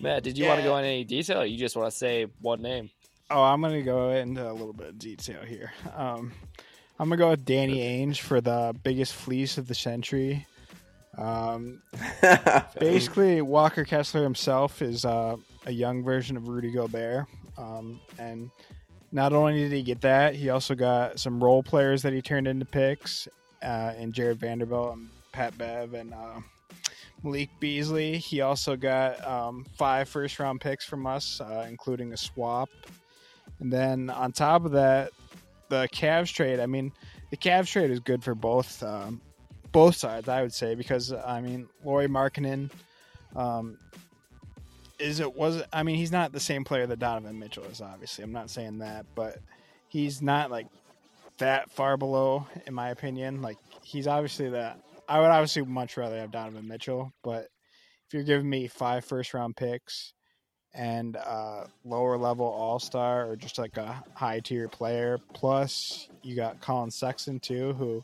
Speaker 1: Matt, did you want to go into any detail, or you just want to say one name?
Speaker 3: oh, I'm gonna go into a little bit of detail here. Um, I'm gonna go with Danny Ainge for the biggest fleece of the century. Um, basically, Walker Kessler himself is uh, a young version of Rudy Gobert, um, and not only did he get that, he also got some role players that he turned into picks, uh, and Jarred Vanderbilt and Pat Bev and uh, Malik Beasley. He also got um, five first round picks from us, uh, including a swap. And then on top of that, the Cavs trade. I mean, the Cavs trade is good for both um, both sides, I would say, because I mean, Lauri Markkanen um, is it was I mean, he's not the same player that Donovan Mitchell is. Obviously, I'm not saying that, but he's not like that far below, in my opinion. Like he's obviously that. I would obviously much rather have Donovan Mitchell, but if you're giving me five first round picks and uh, lower level all star or just like a high tier player, plus you got Collin Sexton too, who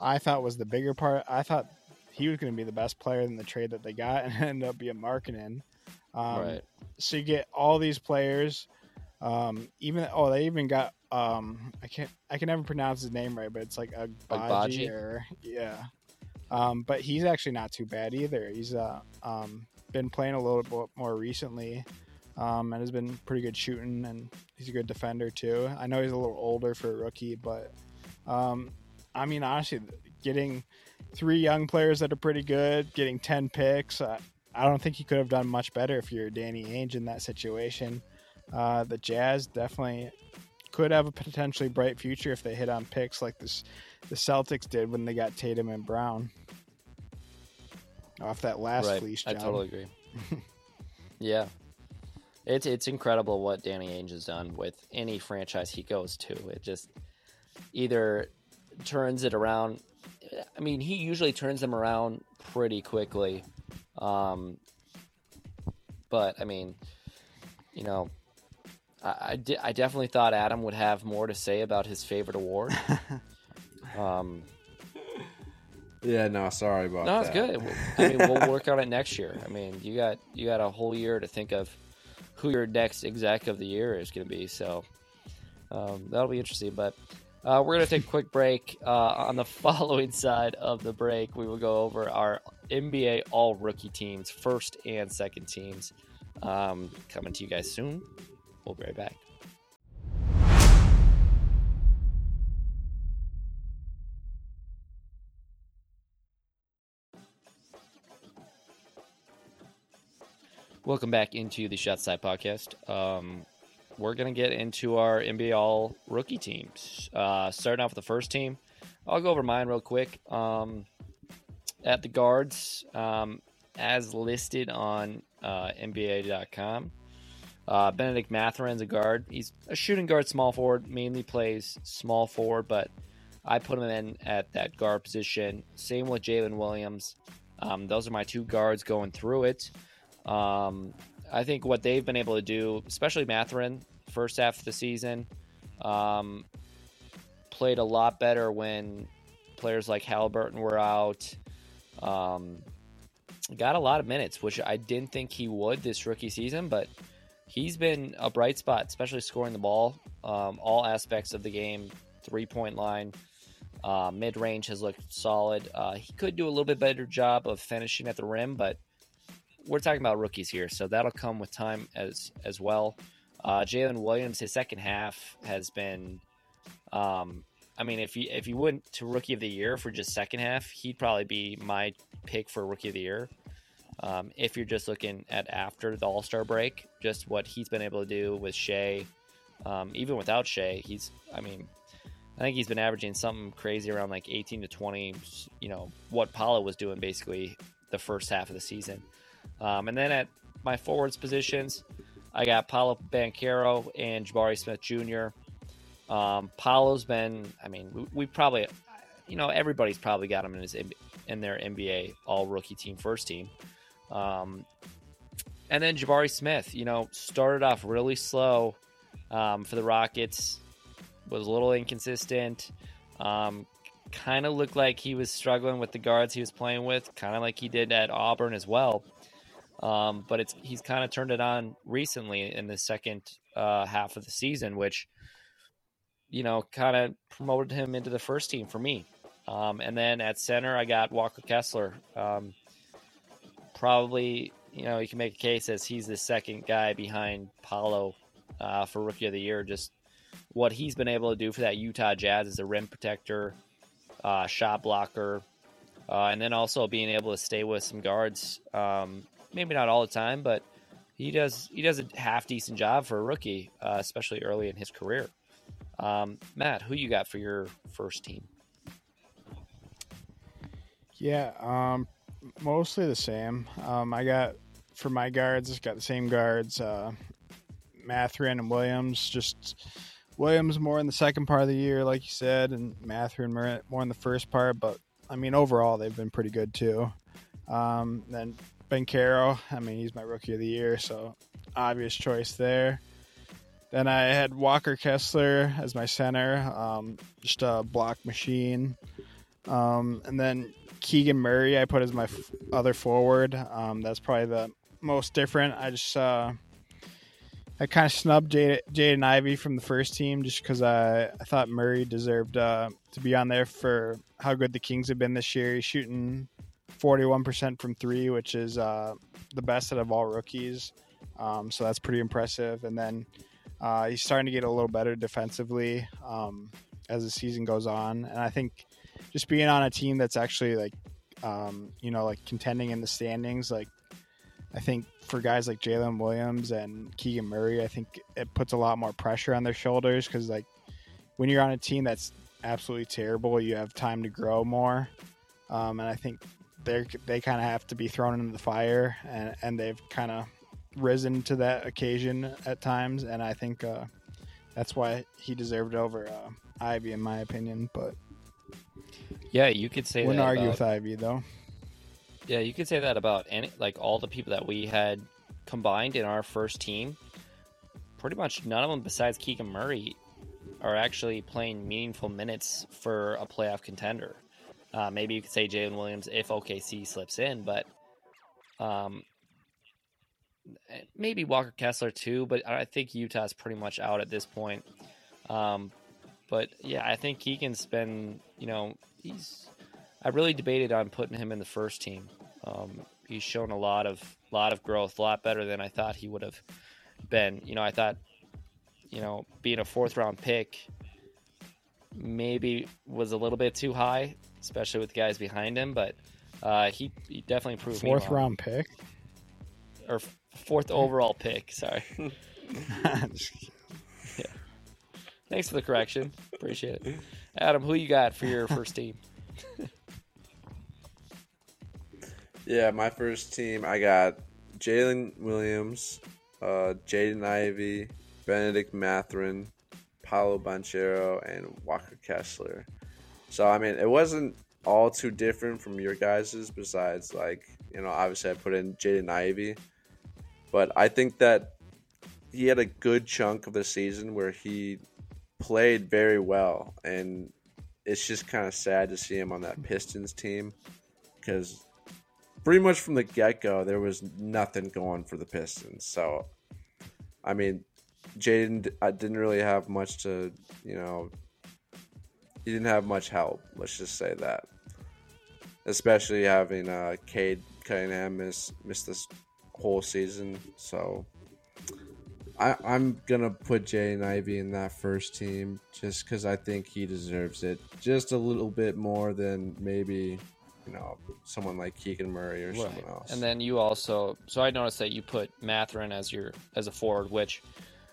Speaker 3: I thought was the bigger part. I thought he was going to be the best player in the trade that they got, and ended up being Markkanen. Um,
Speaker 1: right.
Speaker 3: so you get all these players. Um, even oh, they even got um, I can't I can never pronounce his name right, but it's like a
Speaker 1: Agbaji?
Speaker 3: or yeah. Um, but he's actually not too bad either. He's uh um been playing a little bit more recently, um, and has been pretty good shooting, and he's a good defender too. I know he's a little older for a rookie, but um, I mean honestly, getting three young players that are pretty good, getting ten picks. Uh, I don't think he could have done much better if you're Danny Ainge in that situation. Uh, the Jazz definitely could have a potentially bright future if they hit on picks like this the Celtics did when they got Tatum and Brown off that last
Speaker 1: right.
Speaker 3: fleece
Speaker 1: I totally agree. yeah, it's it's incredible what Danny Ainge has done with any franchise he goes to. It just either turns it around. I mean, he usually turns them around pretty quickly. Um, but I mean, you know, I, I, di- I definitely thought Adam would have more to say about his favorite award. um,
Speaker 4: Yeah, no, sorry about
Speaker 1: no,
Speaker 4: that.
Speaker 1: it's good. I mean, we'll work on it next year. I mean, you got you got a whole year to think of who your next exec of the year is going to be. So um, that'll be interesting. But uh, we're going to take a quick break. Uh, on the following side of the break, we will go over our NBA All Rookie teams, first and second teams, um, coming to you guys soon. We'll be right back. Welcome back into the Shots Aside podcast. Um, we're going to get into our NBA All rookie teams. Uh, starting off with the first team, I'll go over mine real quick. Um, at the guards, um, as listed on uh, NBA.com, uh, Bennedict Mathurin's a guard. He's a shooting guard, small forward, mainly plays small forward, but I put him in at that guard position. Same with Jalen Williams. Um, those are my two guards going through it. Um, I think what they've been able to do, especially Mathurin, first half of the season, um, played a lot better when players like Halliburton were out. Um, got a lot of minutes, which I didn't think he would this rookie season, but he's been a bright spot, especially scoring the ball. Um, all aspects of the game, three point line, uh, mid range has looked solid. Uh, he could do a little bit better job of finishing at the rim, but we're talking about rookies here, so that'll come with time as as well. Uh, Jalen Williams, his second half has been, um, I mean, if you if you went to rookie of the year for just second half, he'd probably be my pick for rookie of the year. Um, if you're just looking at after the All Star break, just what he's been able to do with Shai, um, even without Shai, he's, I mean, I think he's been averaging something crazy around like 18 to 20. You know what Paolo was doing basically the first half of the season. Um, and then at my forwards positions, I got Paolo Banchero and Jabari Smith Jr. Um, Paolo's been, I mean, we, we, probably, you know, everybody's probably got him in his in their NBA All Rookie Team first team. Um, and then Jabari Smith, you know, started off really slow um, for the Rockets, was a little inconsistent. Um, kind of looked like he was struggling with the guards he was playing with, kind of like he did at Auburn as well. Um, but it's he's kind of turned it on recently in the second uh, half of the season, which you know kind of promoted him into the first team for me. Um, and then at center, I got Walker Kessler. Um, probably, you know, you can make a case as he's the second guy behind Paolo uh, for Rookie of the Year. Just what he's been able to do for that Utah Jazz as a rim protector, uh, shot blocker, uh, and then also being able to stay with some guards. Um, maybe not all the time, but he does he does a half decent job for a rookie, uh, especially early in his career. Um, Matt, who you got for your first team?
Speaker 3: Yeah, um, mostly the same. Um, I got for my guards, got the same guards, uh, Mathurin and Williams. Just Williams more in the second part of the year, like you said, and Mathurin more, more in the first part. But I mean, overall, they've been pretty good too. Um, then Banchero, I mean, he's my rookie of the year, so obvious choice there. Then I had Walker Kessler as my center, um, just a block machine. Um, and then Keegan Murray, I put as my f- other forward. Um, that's probably the most different. I just uh, I kind of snubbed Jade, Jaden Ivey from the first team just because I, I thought Murray deserved uh, to be on there for how good the Kings have been this year. He's shooting 41% from three, which is uh, the best out of all rookies. Um, so that's pretty impressive. And then uh, he's starting to get a little better defensively um, as the season goes on. And I think just being on a team that's actually like, um, you know, like contending in the standings, like I think for guys like Jalen Williams and Keegan Murray, I think it puts a lot more pressure on their shoulders because like when you're on a team that's absolutely terrible, you have time to grow more, um, and I think they they kind of have to be thrown into the fire, and, and they've kind of risen to that occasion at times, and I think uh, that's why he deserved it over uh, Ivey, in my opinion. But
Speaker 1: Yeah, you could say
Speaker 3: wouldn't argue
Speaker 1: about-
Speaker 3: with Ivey though.
Speaker 1: Yeah, you could say that about any like all the people that we had combined in our first team. Pretty much none of them besides Keegan Murray are actually playing meaningful minutes for a playoff contender. Uh, maybe you could say Jalen Williams if OKC slips in, but um, maybe Walker Kessler too. But I think Utah's pretty much out at this point. Um, but yeah, I think Keegan's been, you know, he's. I really debated on putting him in the first team. Um, he's shown a lot of lot of growth, a lot better than I thought he would have been. You know, I thought, you know, being a fourth round pick maybe was a little bit too high, especially with the guys behind him. But uh, he, he definitely proved me
Speaker 3: Fourth
Speaker 1: wrong.
Speaker 3: round pick.
Speaker 1: or f- fourth overall pick. Sorry. yeah. Thanks for the correction. Appreciate it. Adam, who you got for your first team?
Speaker 4: Yeah, my first team, I got Jalen Williams, uh, Jaden Ivey, Bennedict Mathurin, Paolo Banchero, and Walker Kessler. So, I mean, it wasn't all too different from your guys's, besides, like, you know, obviously I put in Jaden Ivey. But I think that he had a good chunk of the season where he played very well. And it's just kind of sad to see him on that Pistons team because pretty much from the get go, there was nothing going for the Pistons. So, I mean, Jaden I didn't really have much to, you know, he didn't have much help. Let's just say that. Especially having uh, Cade Cunningham miss miss this whole season. So, I, I'm gonna put Jaden Ivey in that first team just because I think he deserves it just a little bit more than maybe you know someone like Keegan Murray or someone else.
Speaker 1: And then you also, so I noticed that you put Mathurin as your as a forward, which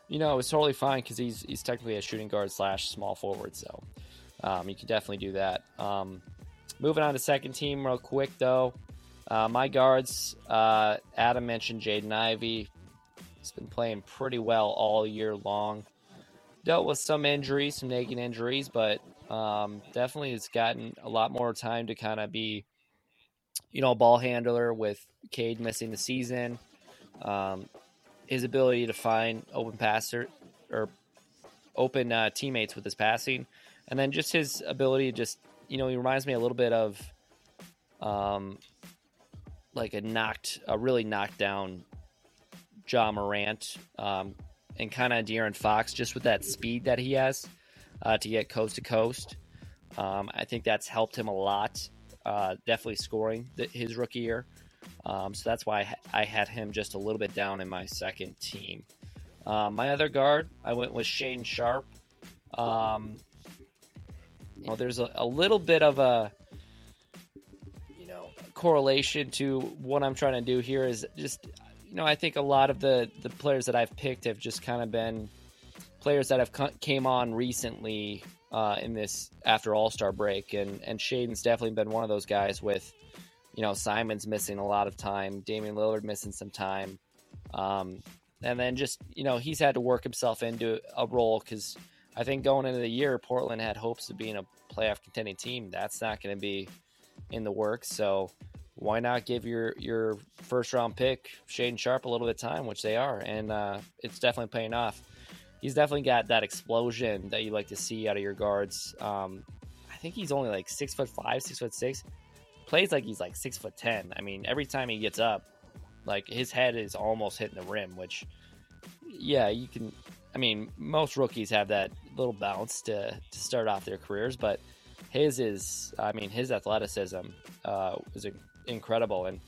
Speaker 1: you know is totally fine because he's he's technically a shooting guard slash small forward, so um, you can definitely do that. Um, moving on to second team, real quick though, uh, my guards. Uh, Adam mentioned Jaden Ivey. He's been playing pretty well all year long. Dealt with some injuries, some nagging injuries, but um, definitely has gotten a lot more time to kind of be you know, a ball handler with Cade missing the season. Um, his ability to find open passer or open uh, teammates with his passing, and then just his ability to just, you know, he reminds me a little bit of, um, like a knocked, a really knocked down Ja Morant, um, and kind of De'Aaron Fox, just with that speed that he has uh, to get coast to coast. Um, I think that's helped him a lot uh, definitely scoring th- his rookie year. Um, so that's why I, ha- I had him just a little bit down in my second team. Um, my other guard, I went with Shaedon Sharpe. Um, know, there's a, a little bit of a you know correlation to what I'm trying to do here. Is just you know I think a lot of the the players that I've picked have just kind of been players that have came on recently uh, in this after All Star break, and and Shaedon's definitely been one of those guys with, you know, Simons missing a lot of time, Damian Lillard missing some time, um, and then just you know he's had to work himself into a role because I think going into the year Portland had hopes of being a playoff contending team. That's not going to be in the works, so. Why not give your, your first round pick Shaedon Sharpe a little bit of time, which they are, and uh, it's definitely paying off he's definitely got that explosion that you like to see out of your guards. Um, I think he's only like six foot five, six foot six. Plays like he's like six foot ten. I mean, every time he gets up, like his head is almost hitting the rim. Which, yeah, you can. I mean, most rookies have that little bounce to to start off their careers, but his is. I mean, his athleticism uh, is incredible, and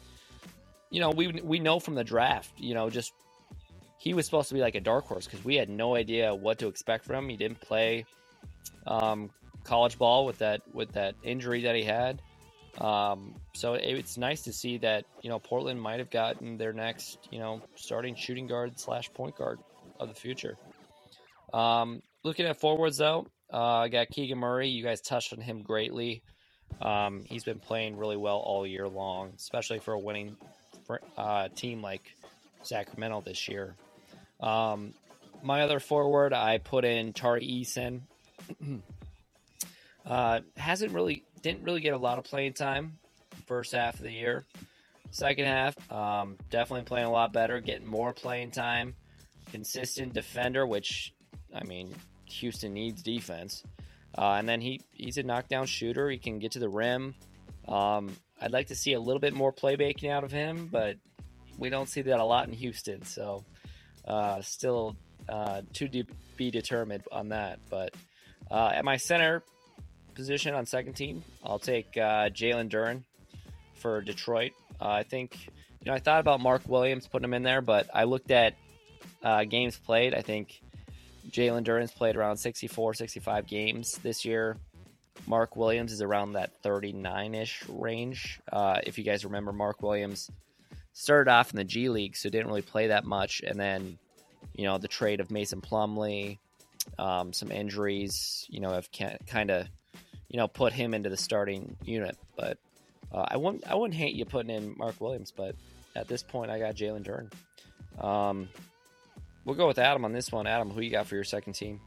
Speaker 1: you know, we we know from the draft, you know, just he was supposed to be like a dark horse because we had no idea what to expect from him. He didn't play um, college ball with that with that injury that he had. Um, so it, it's nice to see that you know Portland might have gotten their next you know starting shooting guard slash point guard of the future. Um, looking at forwards though, uh, I got Keegan Murray. You guys touched on him greatly. Um, he's been playing really well all year long, especially for a winning uh, team like Sacramento this year. Um, my other forward, I put in Tari Eason. uh, hasn't really, didn't really get a lot of playing time first half of the year. Second half, um, definitely playing a lot better, getting more playing time. Consistent defender, which, I mean, Houston needs defense. Uh, and then he he's a knockdown shooter. He can get to the rim. Um, I'd like to see a little bit more playmaking out of him, but we don't see that a lot in Houston. So uh, still uh, to de- be determined on that. But uh, at my center position on second team, I'll take uh, Jalen Duren for Detroit. Uh, I think you know I thought about Mark Williams putting him in there, but I looked at games played. I think Jalen Duren's played around 64, 65 games this year. Mark Williams is around that 39 ish range. Uh, if you guys remember, Mark Williams started off in the G League, so didn't really play that much. And then, you know, the trade of Mason Plumlee, um, some injuries, you know, have kind of, you know, put him into the starting unit. But uh, I wouldn't, I wouldn't hate you putting in Mark Williams, but at this point, I got Jalen Duren. Um, We'll go with Adam on this one. Adam, who you got for your second team?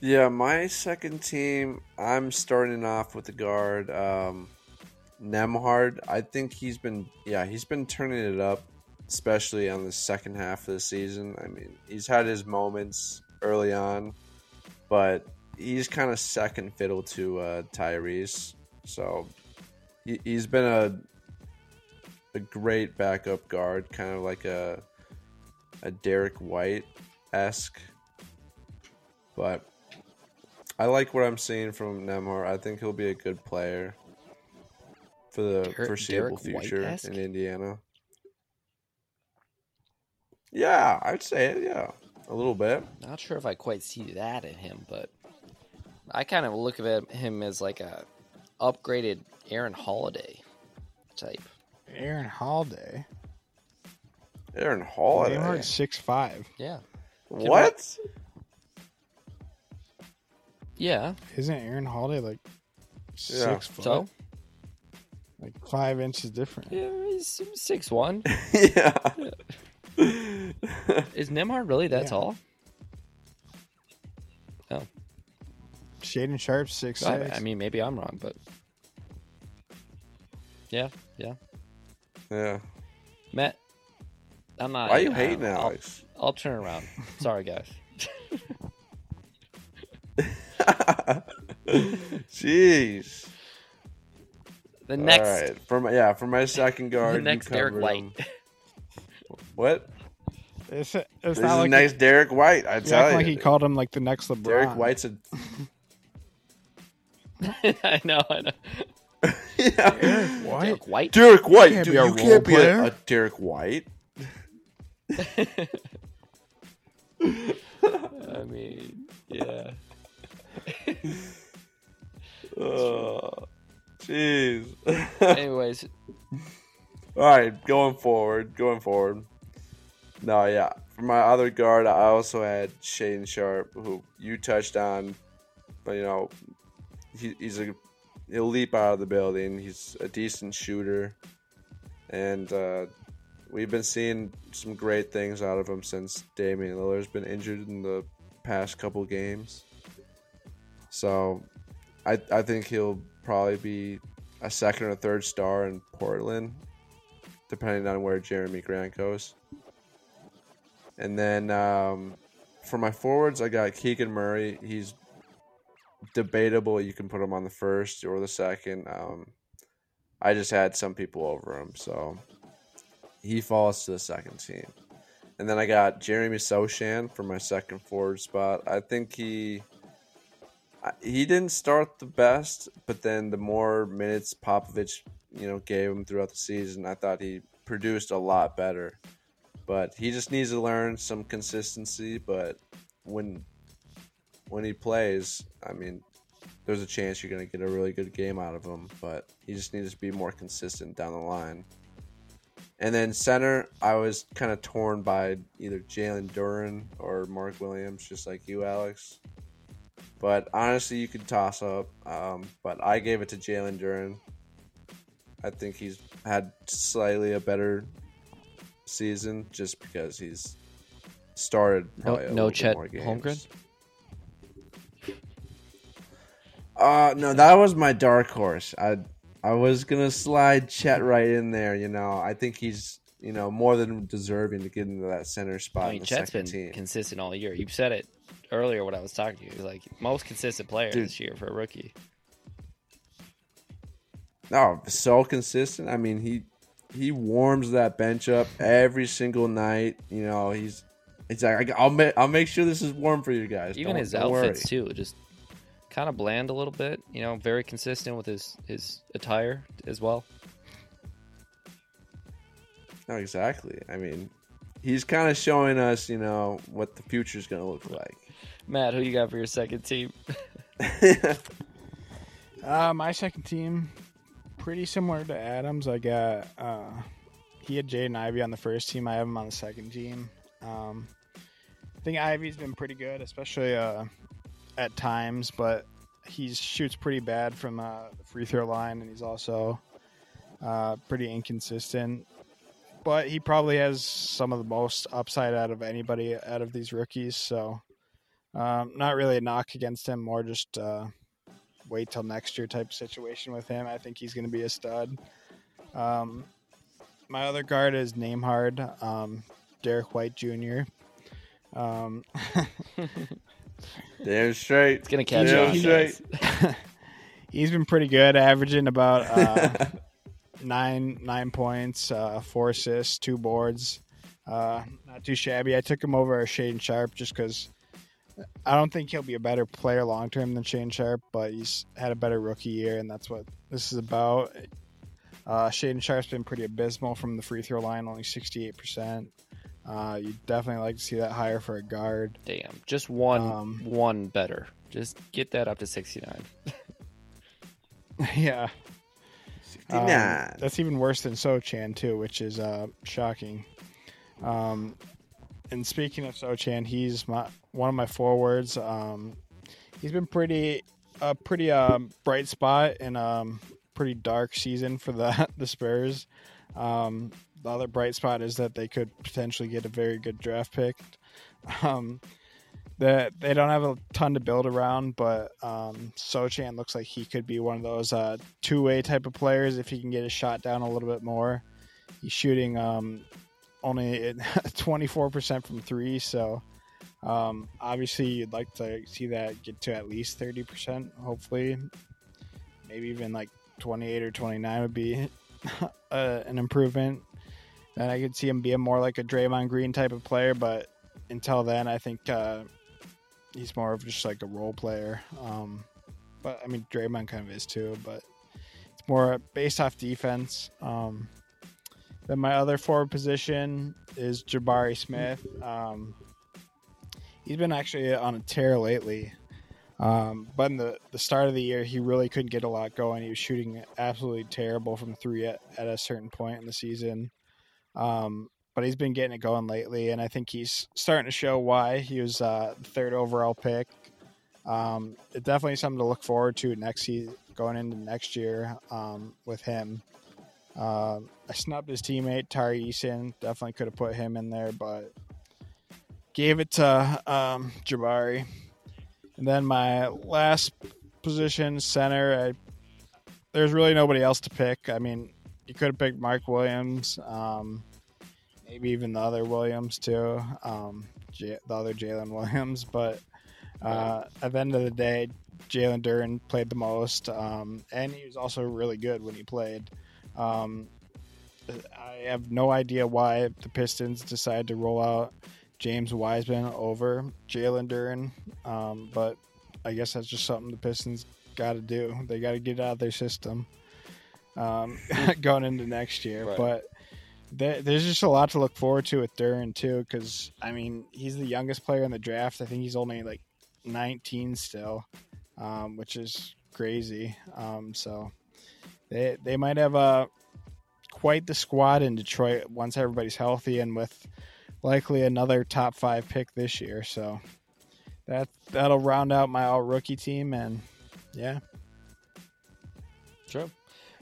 Speaker 4: Yeah, my second team, I'm starting off with the guard, um, Nembhard. I think he's been, yeah, he's been turning it up, especially on the second half of the season. I mean, he's had his moments early on, but he's kind of second fiddle to uh, Tyrese. So he, he's been a a great backup guard, kind of like a a Derrick White esque. But I like what I'm seeing from Nembhard. I think he'll be a good player for the Der- foreseeable Derrick future White-esque? in Indiana. Yeah, I'd say it. Yeah, a little bit.
Speaker 1: Not sure if I quite see that in him, but I kind of look at him as like a upgraded Aaron Holiday type.
Speaker 3: Aaron Holiday.
Speaker 4: Aaron Holiday.
Speaker 3: Nembhard's six five.
Speaker 1: Yeah.
Speaker 4: What?
Speaker 1: Yeah.
Speaker 3: Isn't Aaron Holiday like six
Speaker 1: yeah.
Speaker 3: foot?
Speaker 1: So?
Speaker 3: Like five inches different.
Speaker 1: Yeah, he's six one.
Speaker 4: yeah.
Speaker 1: yeah. Is Nembhard really that yeah. tall? Oh.
Speaker 3: Shaedon Sharpe six six.
Speaker 1: I, I mean, maybe I'm wrong, but yeah, yeah.
Speaker 4: Yeah.
Speaker 1: Matt, I'm not.
Speaker 4: Why are you hating, Alex?
Speaker 1: I'll, I'll turn around. Sorry, guys.
Speaker 4: Jeez.
Speaker 1: The next.
Speaker 4: All right. For my, yeah, for my second guard,
Speaker 1: the next Derrick White.
Speaker 4: what?
Speaker 3: It's, it's this
Speaker 4: not is like nice he, Derrick White. I tell you.
Speaker 3: Like he called him like the next LeBron.
Speaker 4: Derrick White's a.
Speaker 1: I know. I know.
Speaker 4: yeah.
Speaker 1: Derrick White. Derrick White.
Speaker 4: Derrick White. Can't Dude, you can't be a, a Derrick White.
Speaker 1: I mean, yeah.
Speaker 4: oh, jeez.
Speaker 1: Anyways.
Speaker 4: All right, going forward, going forward. No, yeah. For my other guard, I also had Shaedon Sharpe, who you touched on. But you know, he, he's a he'll leap out of the building. He's a decent shooter, and uh, we've been seeing some great things out of him since Damian Lillard's been injured in the past couple games. So, I I think he'll probably be a second or third star in Portland, depending on where Jerami Grant goes. And then um, for my forwards, I got Keegan Murray. He's debatable. You can put him on the first or the second. Um, I just had some people over him, so he falls to the second team. And then I got Jeremy Sochan for my second forward spot. I think he he didn't start the best, but then the more minutes Popovich, you know, gave him throughout the season, I thought he produced a lot better. But he just needs to learn some consistency. But when when he plays, I mean, there's a chance you're going to get a really good game out of him, but he just needs to be more consistent down the line. And then center, I was kind of torn by either Jalen Duren or Mark Williams, just like you, Alex. But honestly, you could toss up. Um, but I gave it to Jalen Duren. I think he's had slightly a better season just because he's started
Speaker 1: No, no Chet
Speaker 4: more games.
Speaker 1: Holmgren.
Speaker 4: Uh no, that was my dark horse. I I was gonna slide Chet right in there. You know, I think he's you know more than deserving to get into that center spot
Speaker 1: I
Speaker 4: in
Speaker 1: mean,
Speaker 4: the
Speaker 1: Chet's been
Speaker 4: team.
Speaker 1: consistent all year. You said it earlier when I was talking to you. He's like most consistent player
Speaker 4: Dude.
Speaker 1: this year for a rookie.
Speaker 4: Oh, so consistent. I mean, he he warms that bench up every single night. You know, he's it's like I'll make I'll make sure this is warm for you guys.
Speaker 1: Even
Speaker 4: Don't-
Speaker 1: his
Speaker 4: don't worry.
Speaker 1: outfits too, just kind of bland a little bit. You know, very consistent with his his attire as well.
Speaker 4: No, exactly. I mean, he's kind of showing us, you know, what the future is gonna look like.
Speaker 1: Matt, who you got for your second team?
Speaker 3: Uh, my second team, pretty similar to Adams. I got uh, he had Jaden Ivey on the first team. I have him on the second team. Um, I think Ivey's been pretty good, especially uh, at times, but he shoots pretty bad from uh, the free throw line, and he's also uh, pretty inconsistent. But he probably has some of the most upside out of anybody out of these rookies. So, um, not really a knock against him, more just. Uh, wait till next year type situation with him. I think he's going to be a stud. Um, my other guard is Nembhard, um, Derrick White Jr. Um,
Speaker 4: Damn straight.
Speaker 1: It's gonna catch
Speaker 4: Yeah,
Speaker 1: on.
Speaker 4: that's
Speaker 1: guys.
Speaker 3: he's been pretty good, averaging about uh, nine nine points, uh, four assists, two boards. Uh, not too shabby. I took him over Shaedon Sharpe just because I don't think he'll be a better player long term than Shaedon Sharpe, but he's had a better rookie year, and that's what this is about. Uh, Shaedon Sharpe's been pretty abysmal from the free throw line, only 68%. Uh, you definitely like to see that higher for a guard.
Speaker 1: Damn, just one
Speaker 3: Um,
Speaker 1: one better. Just get that up to sixty nine.
Speaker 3: yeah. Um,
Speaker 4: 69.
Speaker 3: that's even worse than Sochan too, which is uh, shocking. Um, and speaking of Sochan, he's my one of my forwards. Um, he's been pretty a pretty um, bright spot in a pretty dark season for the the Spurs. Um, the other bright spot is that they could potentially get a very good draft pick. Um, that they don't have a ton to build around, but um, Sochan looks like he could be one of those uh, two way type of players if he can get his shot down a little bit more. He's shooting um, only twenty four percent from three, so um, obviously you'd like to see that get to at least thirty percent. Hopefully, maybe even like twenty eight or twenty nine would be uh, an improvement. And I could see him being more like a Draymond Green type of player, but until then, I think uh, he's more of just like a role player. Um, but I mean, Draymond kind of is too, but it's more based off defense. Um, then my other forward position is Jabari Smith. Um, he's been actually on a tear lately. Um, but in the, the start of the year, he really couldn't get a lot going. He was shooting absolutely terrible from three at, at a certain point in the season. Um, but he's been getting it going lately, and I think he's starting to show why. He was uh, the third overall pick. Um, it's definitely something to look forward to next season, going into next year um, with him. Uh, I snubbed his teammate Tari Eason. Definitely could have put him in there, but gave it to um, Jabari. And then my last position, center. I, there's really nobody else to pick. I mean, you could have picked Mark Williams, um, maybe even the other Williams too, um, J- the other Jalen Williams. But uh, at the end of the day, Jalen Duren played the most, um, and he was also really good when he played. Um, I have no idea why the Pistons decided to roll out James Wiseman over Jalen Duren, um, but I guess that's just something the Pistons got to do. They got to get it out of their system um, going into next year.
Speaker 1: Right.
Speaker 3: But there, there's just a lot to look forward to with Duren too, because I mean he's the youngest player in the draft. I think he's only like 19 still. um, which is crazy. Um, so they they might have a quite the squad in Detroit once everybody's healthy and with likely another top five pick this year. So that that'll round out my all rookie team, and yeah.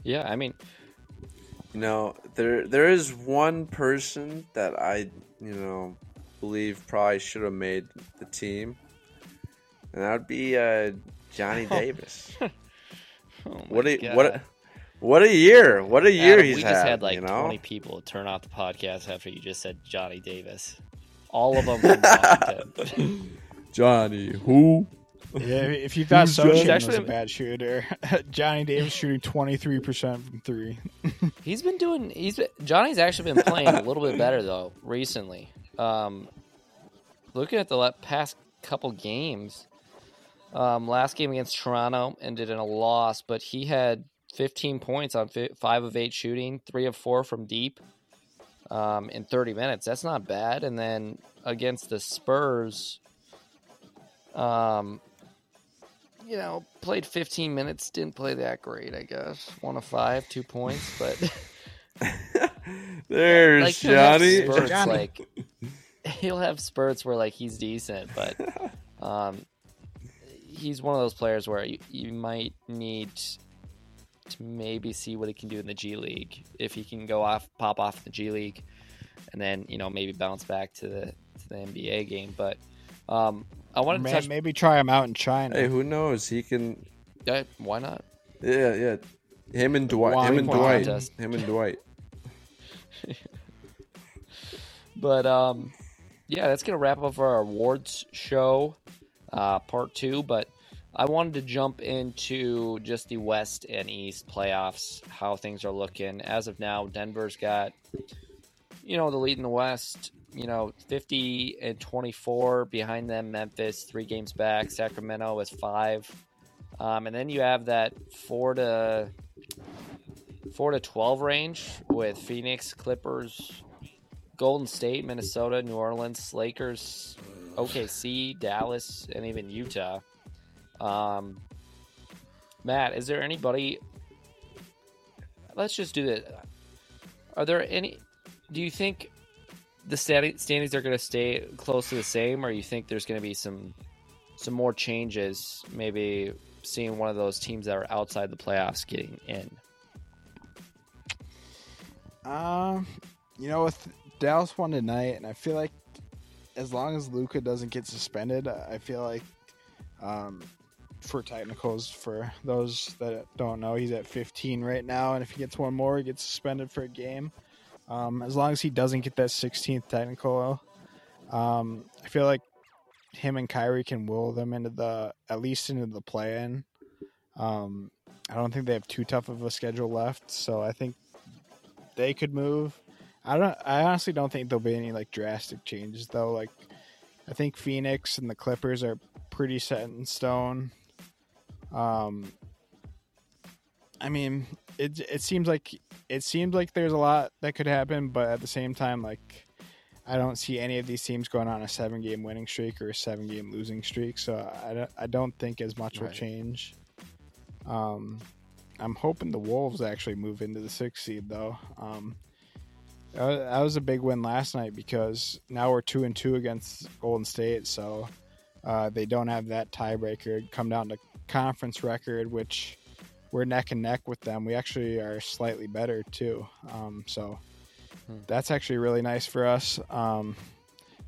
Speaker 1: Yeah, I mean,
Speaker 4: You know, there there is one person that I, you know, believe probably should have made the team, and that would be uh, Johnny Davis.
Speaker 1: oh
Speaker 4: what a
Speaker 1: God.
Speaker 4: what a, what a year! What a year
Speaker 1: Adam,
Speaker 4: he's
Speaker 1: we
Speaker 4: had.
Speaker 1: just had like
Speaker 4: you know?
Speaker 1: 20 people turn off the podcast after you just said Johnny Davis. All of them
Speaker 4: Johnny who?
Speaker 3: Yeah. If you thought
Speaker 4: Who's
Speaker 3: Sochin
Speaker 4: Johnny?
Speaker 3: was a bad shooter, Johnny Davis shooting twenty three percent from three.
Speaker 1: he's been doing. He's been, Johnny's actually been playing a little bit better though recently. Um, looking at the past couple games, um, last game against Toronto ended in a loss, but he had 15 points on fi- five of eight shooting, three of four from deep, um, in 30 minutes. That's not bad. And then against the Spurs, um, you know, played 15 minutes, didn't play that great, I guess. One of five, two points, but
Speaker 4: There's
Speaker 1: like
Speaker 4: Johnny.
Speaker 1: spurts,
Speaker 3: Johnny.
Speaker 1: like he'll have spurts where like he's decent, but um, he's one of those players where you, you might need to maybe see what he can do in the G League if he can go off, pop off in the G League, and then you know maybe bounce back to the to the NBA game. But um, I wanted to touch.
Speaker 3: maybe try him out in China.
Speaker 4: Hey, who knows? He can.
Speaker 1: Yeah, why not?
Speaker 4: Yeah, yeah. Him and Dwight.
Speaker 3: Wine
Speaker 4: Him and
Speaker 3: wine
Speaker 4: Dwight.
Speaker 1: contest.
Speaker 4: Him and Dwight.
Speaker 1: But um, yeah, that's gonna wrap up our awards show, uh, part two. But I wanted to jump into just the West and East playoffs, how things are looking as of now. Denver's got, you know, the lead in the West. You know, fifty and twenty-four behind them. Memphis three games back. Sacramento is five, um, and then you have that four to four to twelve range with Phoenix, Clippers, Golden State, Minnesota, New Orleans, Lakers, OKC, Dallas, and even Utah. Um, Matt, is there anybody? Let's just do this. Are there any? Do you think the standings are going to stay close to the same, or you think there's going to be some some more changes? Maybe seeing one of those teams that are outside the playoffs getting in.
Speaker 3: Um, you know, with Dallas won tonight, and I feel like as long as Luka doesn't get suspended, I feel like um, for technicals, for those that don't know, he's at 15 right now, and if he gets one more, he gets suspended for a game. Um, as long as he doesn't get that 16th technical, um, I feel like him and Kyrie can will them into the at least into the play-in. Um, I don't think they have too tough of a schedule left, so I think they could move. I don't. I honestly don't think there'll be any like drastic changes though. Like, I think Phoenix and the Clippers are pretty set in stone. Um, I mean, it it seems like it seems like there's a lot that could happen, but at the same time, like, I don't see any of these teams going on a seven game winning streak or a seven game losing streak. So I don't, I don't think as much will change. Um, I'm hoping the Wolves actually move into the sixth seed though. Um, that was, a big win last night because now we're two and two against Golden State, so uh, they don't have that tiebreaker. Come down to conference record, which we're neck and neck with them. We actually are slightly better too. Um, so
Speaker 1: Hmm.
Speaker 3: that's actually really nice for us. Um,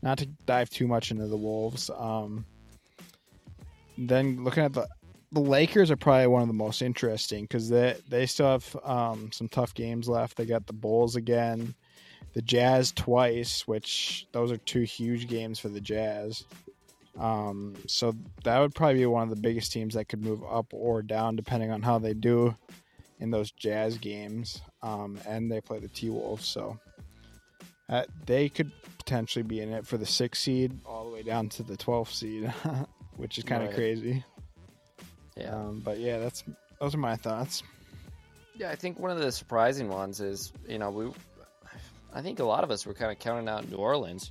Speaker 3: not to dive too much into the Wolves. Um, then looking at the the Lakers are probably one of the most interesting because they they still have um, some tough games left. They got the Bulls again, the Jazz twice, which those are two huge games for the Jazz. Um, so that would probably be one of the biggest teams that could move up or down depending on how they do in those Jazz games. Um, and they play the T Wolves, so uh, they could potentially be in it for the sixth seed all the way down to the 12th seed, which is kind of
Speaker 1: Right.
Speaker 3: crazy.
Speaker 1: Yeah.
Speaker 3: Um, but yeah, that's those are my thoughts.
Speaker 1: Yeah, I think one of the surprising ones is, you know, we, I think a lot of us were kind of counting out New Orleans.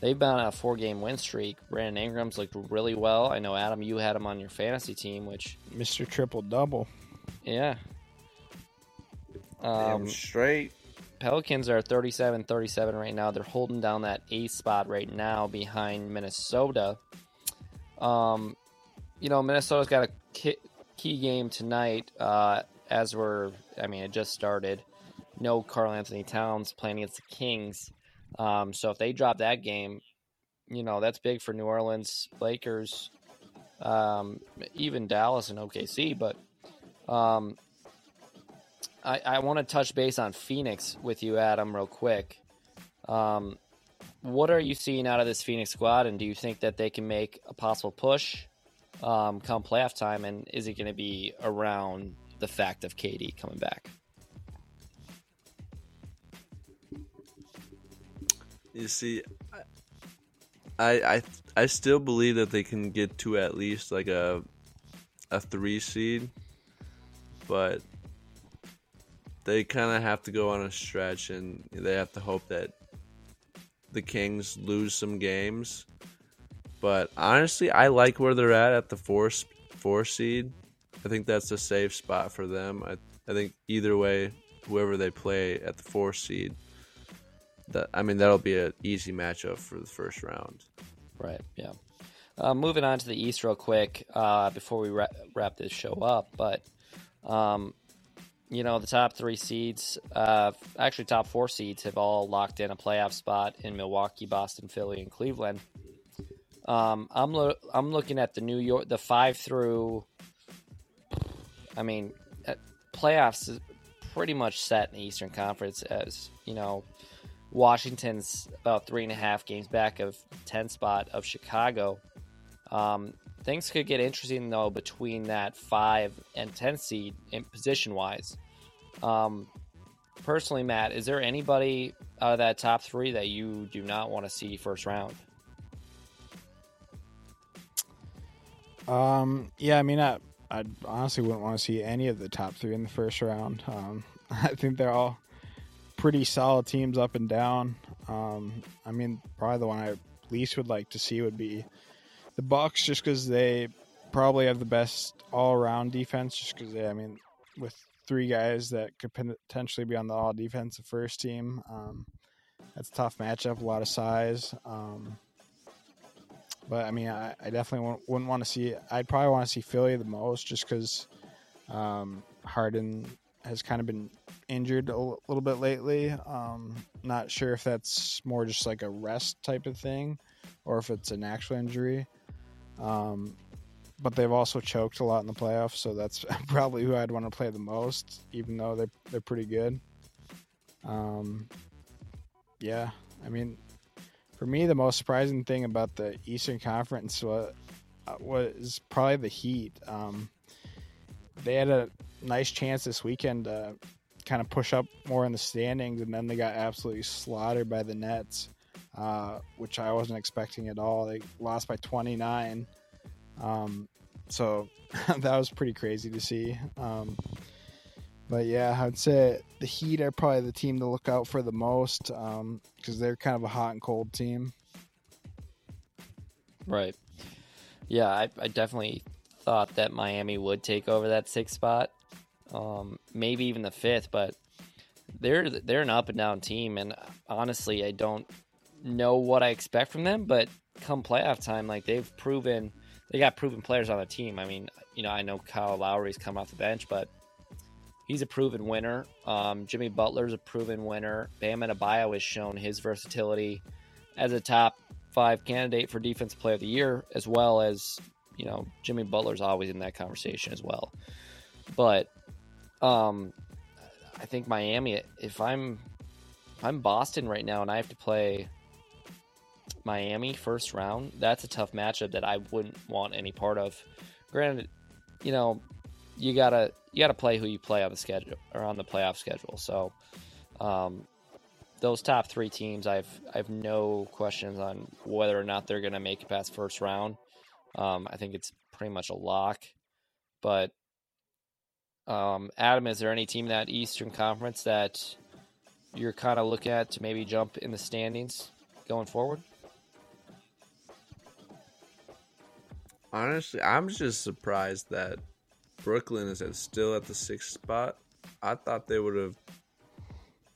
Speaker 1: They've been on a four game win streak. Brandon Ingram's looked really well. I know Adam, you had him on your fantasy team, which
Speaker 3: Mr. Triple Double.
Speaker 1: yeah.
Speaker 4: Damn
Speaker 1: Um,
Speaker 4: straight.
Speaker 1: Pelicans are 37 37 right now. They're holding down that eighth spot right now behind Minnesota. Um, you know, Minnesota's got a key, key game tonight uh, as we're, I mean, it just started. No Karl-Anthony Towns playing against the Kings. Um, so if they drop that game, you know, that's big for New Orleans, Lakers, um, even Dallas and OKC. But um, I, I want to touch base on Phoenix with you, Adam, real quick. Um, what are you seeing out of this Phoenix squad, and do you think that they can make a possible push um, come playoff time? And is it going to be around the fact of KD coming back?
Speaker 4: You see, I I I still believe that they can get to at least like a a three seed, but they kind of have to go on a stretch, and they have to hope that the Kings lose some games. But honestly, I like where they're at at the four four seed. I think that's a safe spot for them. I I think either way, whoever they play at the four seed that I mean that'll be an easy matchup for the first round.
Speaker 1: Right. Yeah. Uh, moving on to the East real quick uh, before we ra- wrap this show up, but um, you know the top three seeds, uh, actually top four seeds, have all locked in a playoff spot in Milwaukee, Boston, Philly, and Cleveland. Um, I'm lo- I'm looking at the New York, the five through. I mean, uh, playoffs is pretty much set in the Eastern Conference as you know. Washington's about three and a half games back of 10 spot of Chicago. Um, things could get interesting though between that five and 10 seed in position wise. Um, personally, Matt, is there anybody out of that top three that you do not want to see first round?
Speaker 3: Um, yeah, I mean, I, I honestly wouldn't want to see any of the top three in the first round. Um, I think they're all pretty solid teams up and down. Um, I mean, probably the one I least would like to see would be the Bucks, just because they probably have the best all-around defense. Just because they, I mean, with three guys that could potentially be on the all defensive first team, um, that's a tough matchup. A lot of size. Um, but I mean, I, I definitely wouldn't, want to see. I'd probably want to see Philly the most, just because um, Harden has kind of been injured a little bit lately. Um, not sure if that's more just like a rest type of thing, or if it's an actual injury. Um, but they've also choked a lot in the playoffs, so that's probably who I'd want to play the most, even though they're they're pretty good. Um, yeah, I mean, for me, the most surprising thing about the Eastern Conference was, was probably the Heat. Um, they had a nice chance this weekend to kind of push up more in the standings, and then they got absolutely slaughtered by the Nets, uh, which I wasn't expecting at all. They lost by 29. Um, so that was pretty crazy to see. Um, but yeah, I'd say the Heat are probably the team to look out for the most because um, they're kind of a hot and cold team.
Speaker 1: Right. Yeah, I, I definitely thought that Miami would take over that sixth spot, um, maybe even the fifth. But they're they're an up and down team, and honestly, I don't know what I expect from them. But come playoff time, like they've proven, they got proven players on the team. I mean, you know, I know Kyle Lowry's come off the bench, but he's a proven winner. Um, Jimmy Butler's a proven winner. Bam Adebayo has shown his versatility as a top five candidate for defensive player of the year, as well as you know Jimmy Butler's always in that conversation as well. But um, I think Miami. If I'm if I'm Boston right now and I have to play Miami first round, that's a tough matchup that I wouldn't want any part of. Granted, you know you gotta you gotta play who you play on the schedule or on the playoff schedule. So um, those top three teams, I've I've no questions on whether or not they're gonna make it past first round. Um, I think it's pretty much a lock. But um, Adam, is there any team in that Eastern Conference that you're kind of looking at to maybe jump in the standings going forward?
Speaker 4: Honestly, I'm just surprised that Brooklyn is at, still at the sixth spot. I thought they would have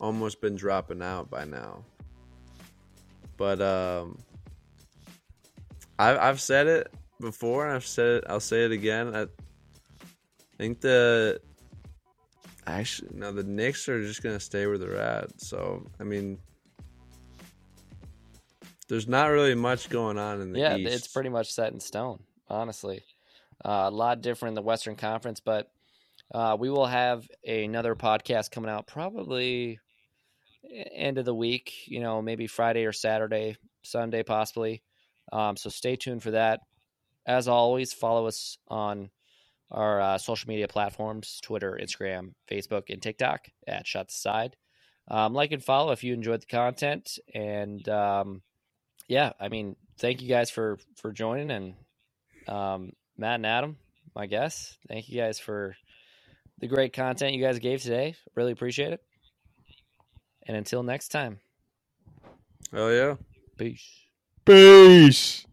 Speaker 4: almost been dropping out by now. But um, I, have said it before, and I've said it. I'll say it again. I, think the actually no, the Knicks are just gonna stay where they're at. So I mean, there's not really much going on in the
Speaker 1: yeah,
Speaker 4: East.
Speaker 1: it's pretty much set in stone, honestly. Uh, a lot different in the Western Conference, but uh, we will have another podcast coming out probably end of the week, you know, maybe Friday or Saturday, Sunday possibly. Um, so stay tuned for that. As always, follow us on our uh, social media platforms Twitter, Instagram, Facebook, and TikTok at Shots Aside. Um, like and follow if you enjoyed the content. And um, yeah, I mean, thank you guys for for joining and um, Matt and Adam, my guests. Thank you guys for the great content you guys gave today. Really appreciate it. And until next time,
Speaker 4: Oh yeah.
Speaker 1: peace.
Speaker 3: Peace.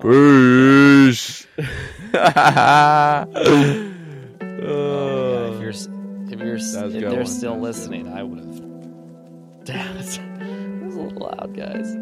Speaker 4: Peace.
Speaker 1: Oh, yeah, if you're if you're s-
Speaker 4: That was a
Speaker 1: if they're
Speaker 4: one.
Speaker 1: still
Speaker 4: That was good
Speaker 1: listening, I would have. Damn it, it was a little loud, guys.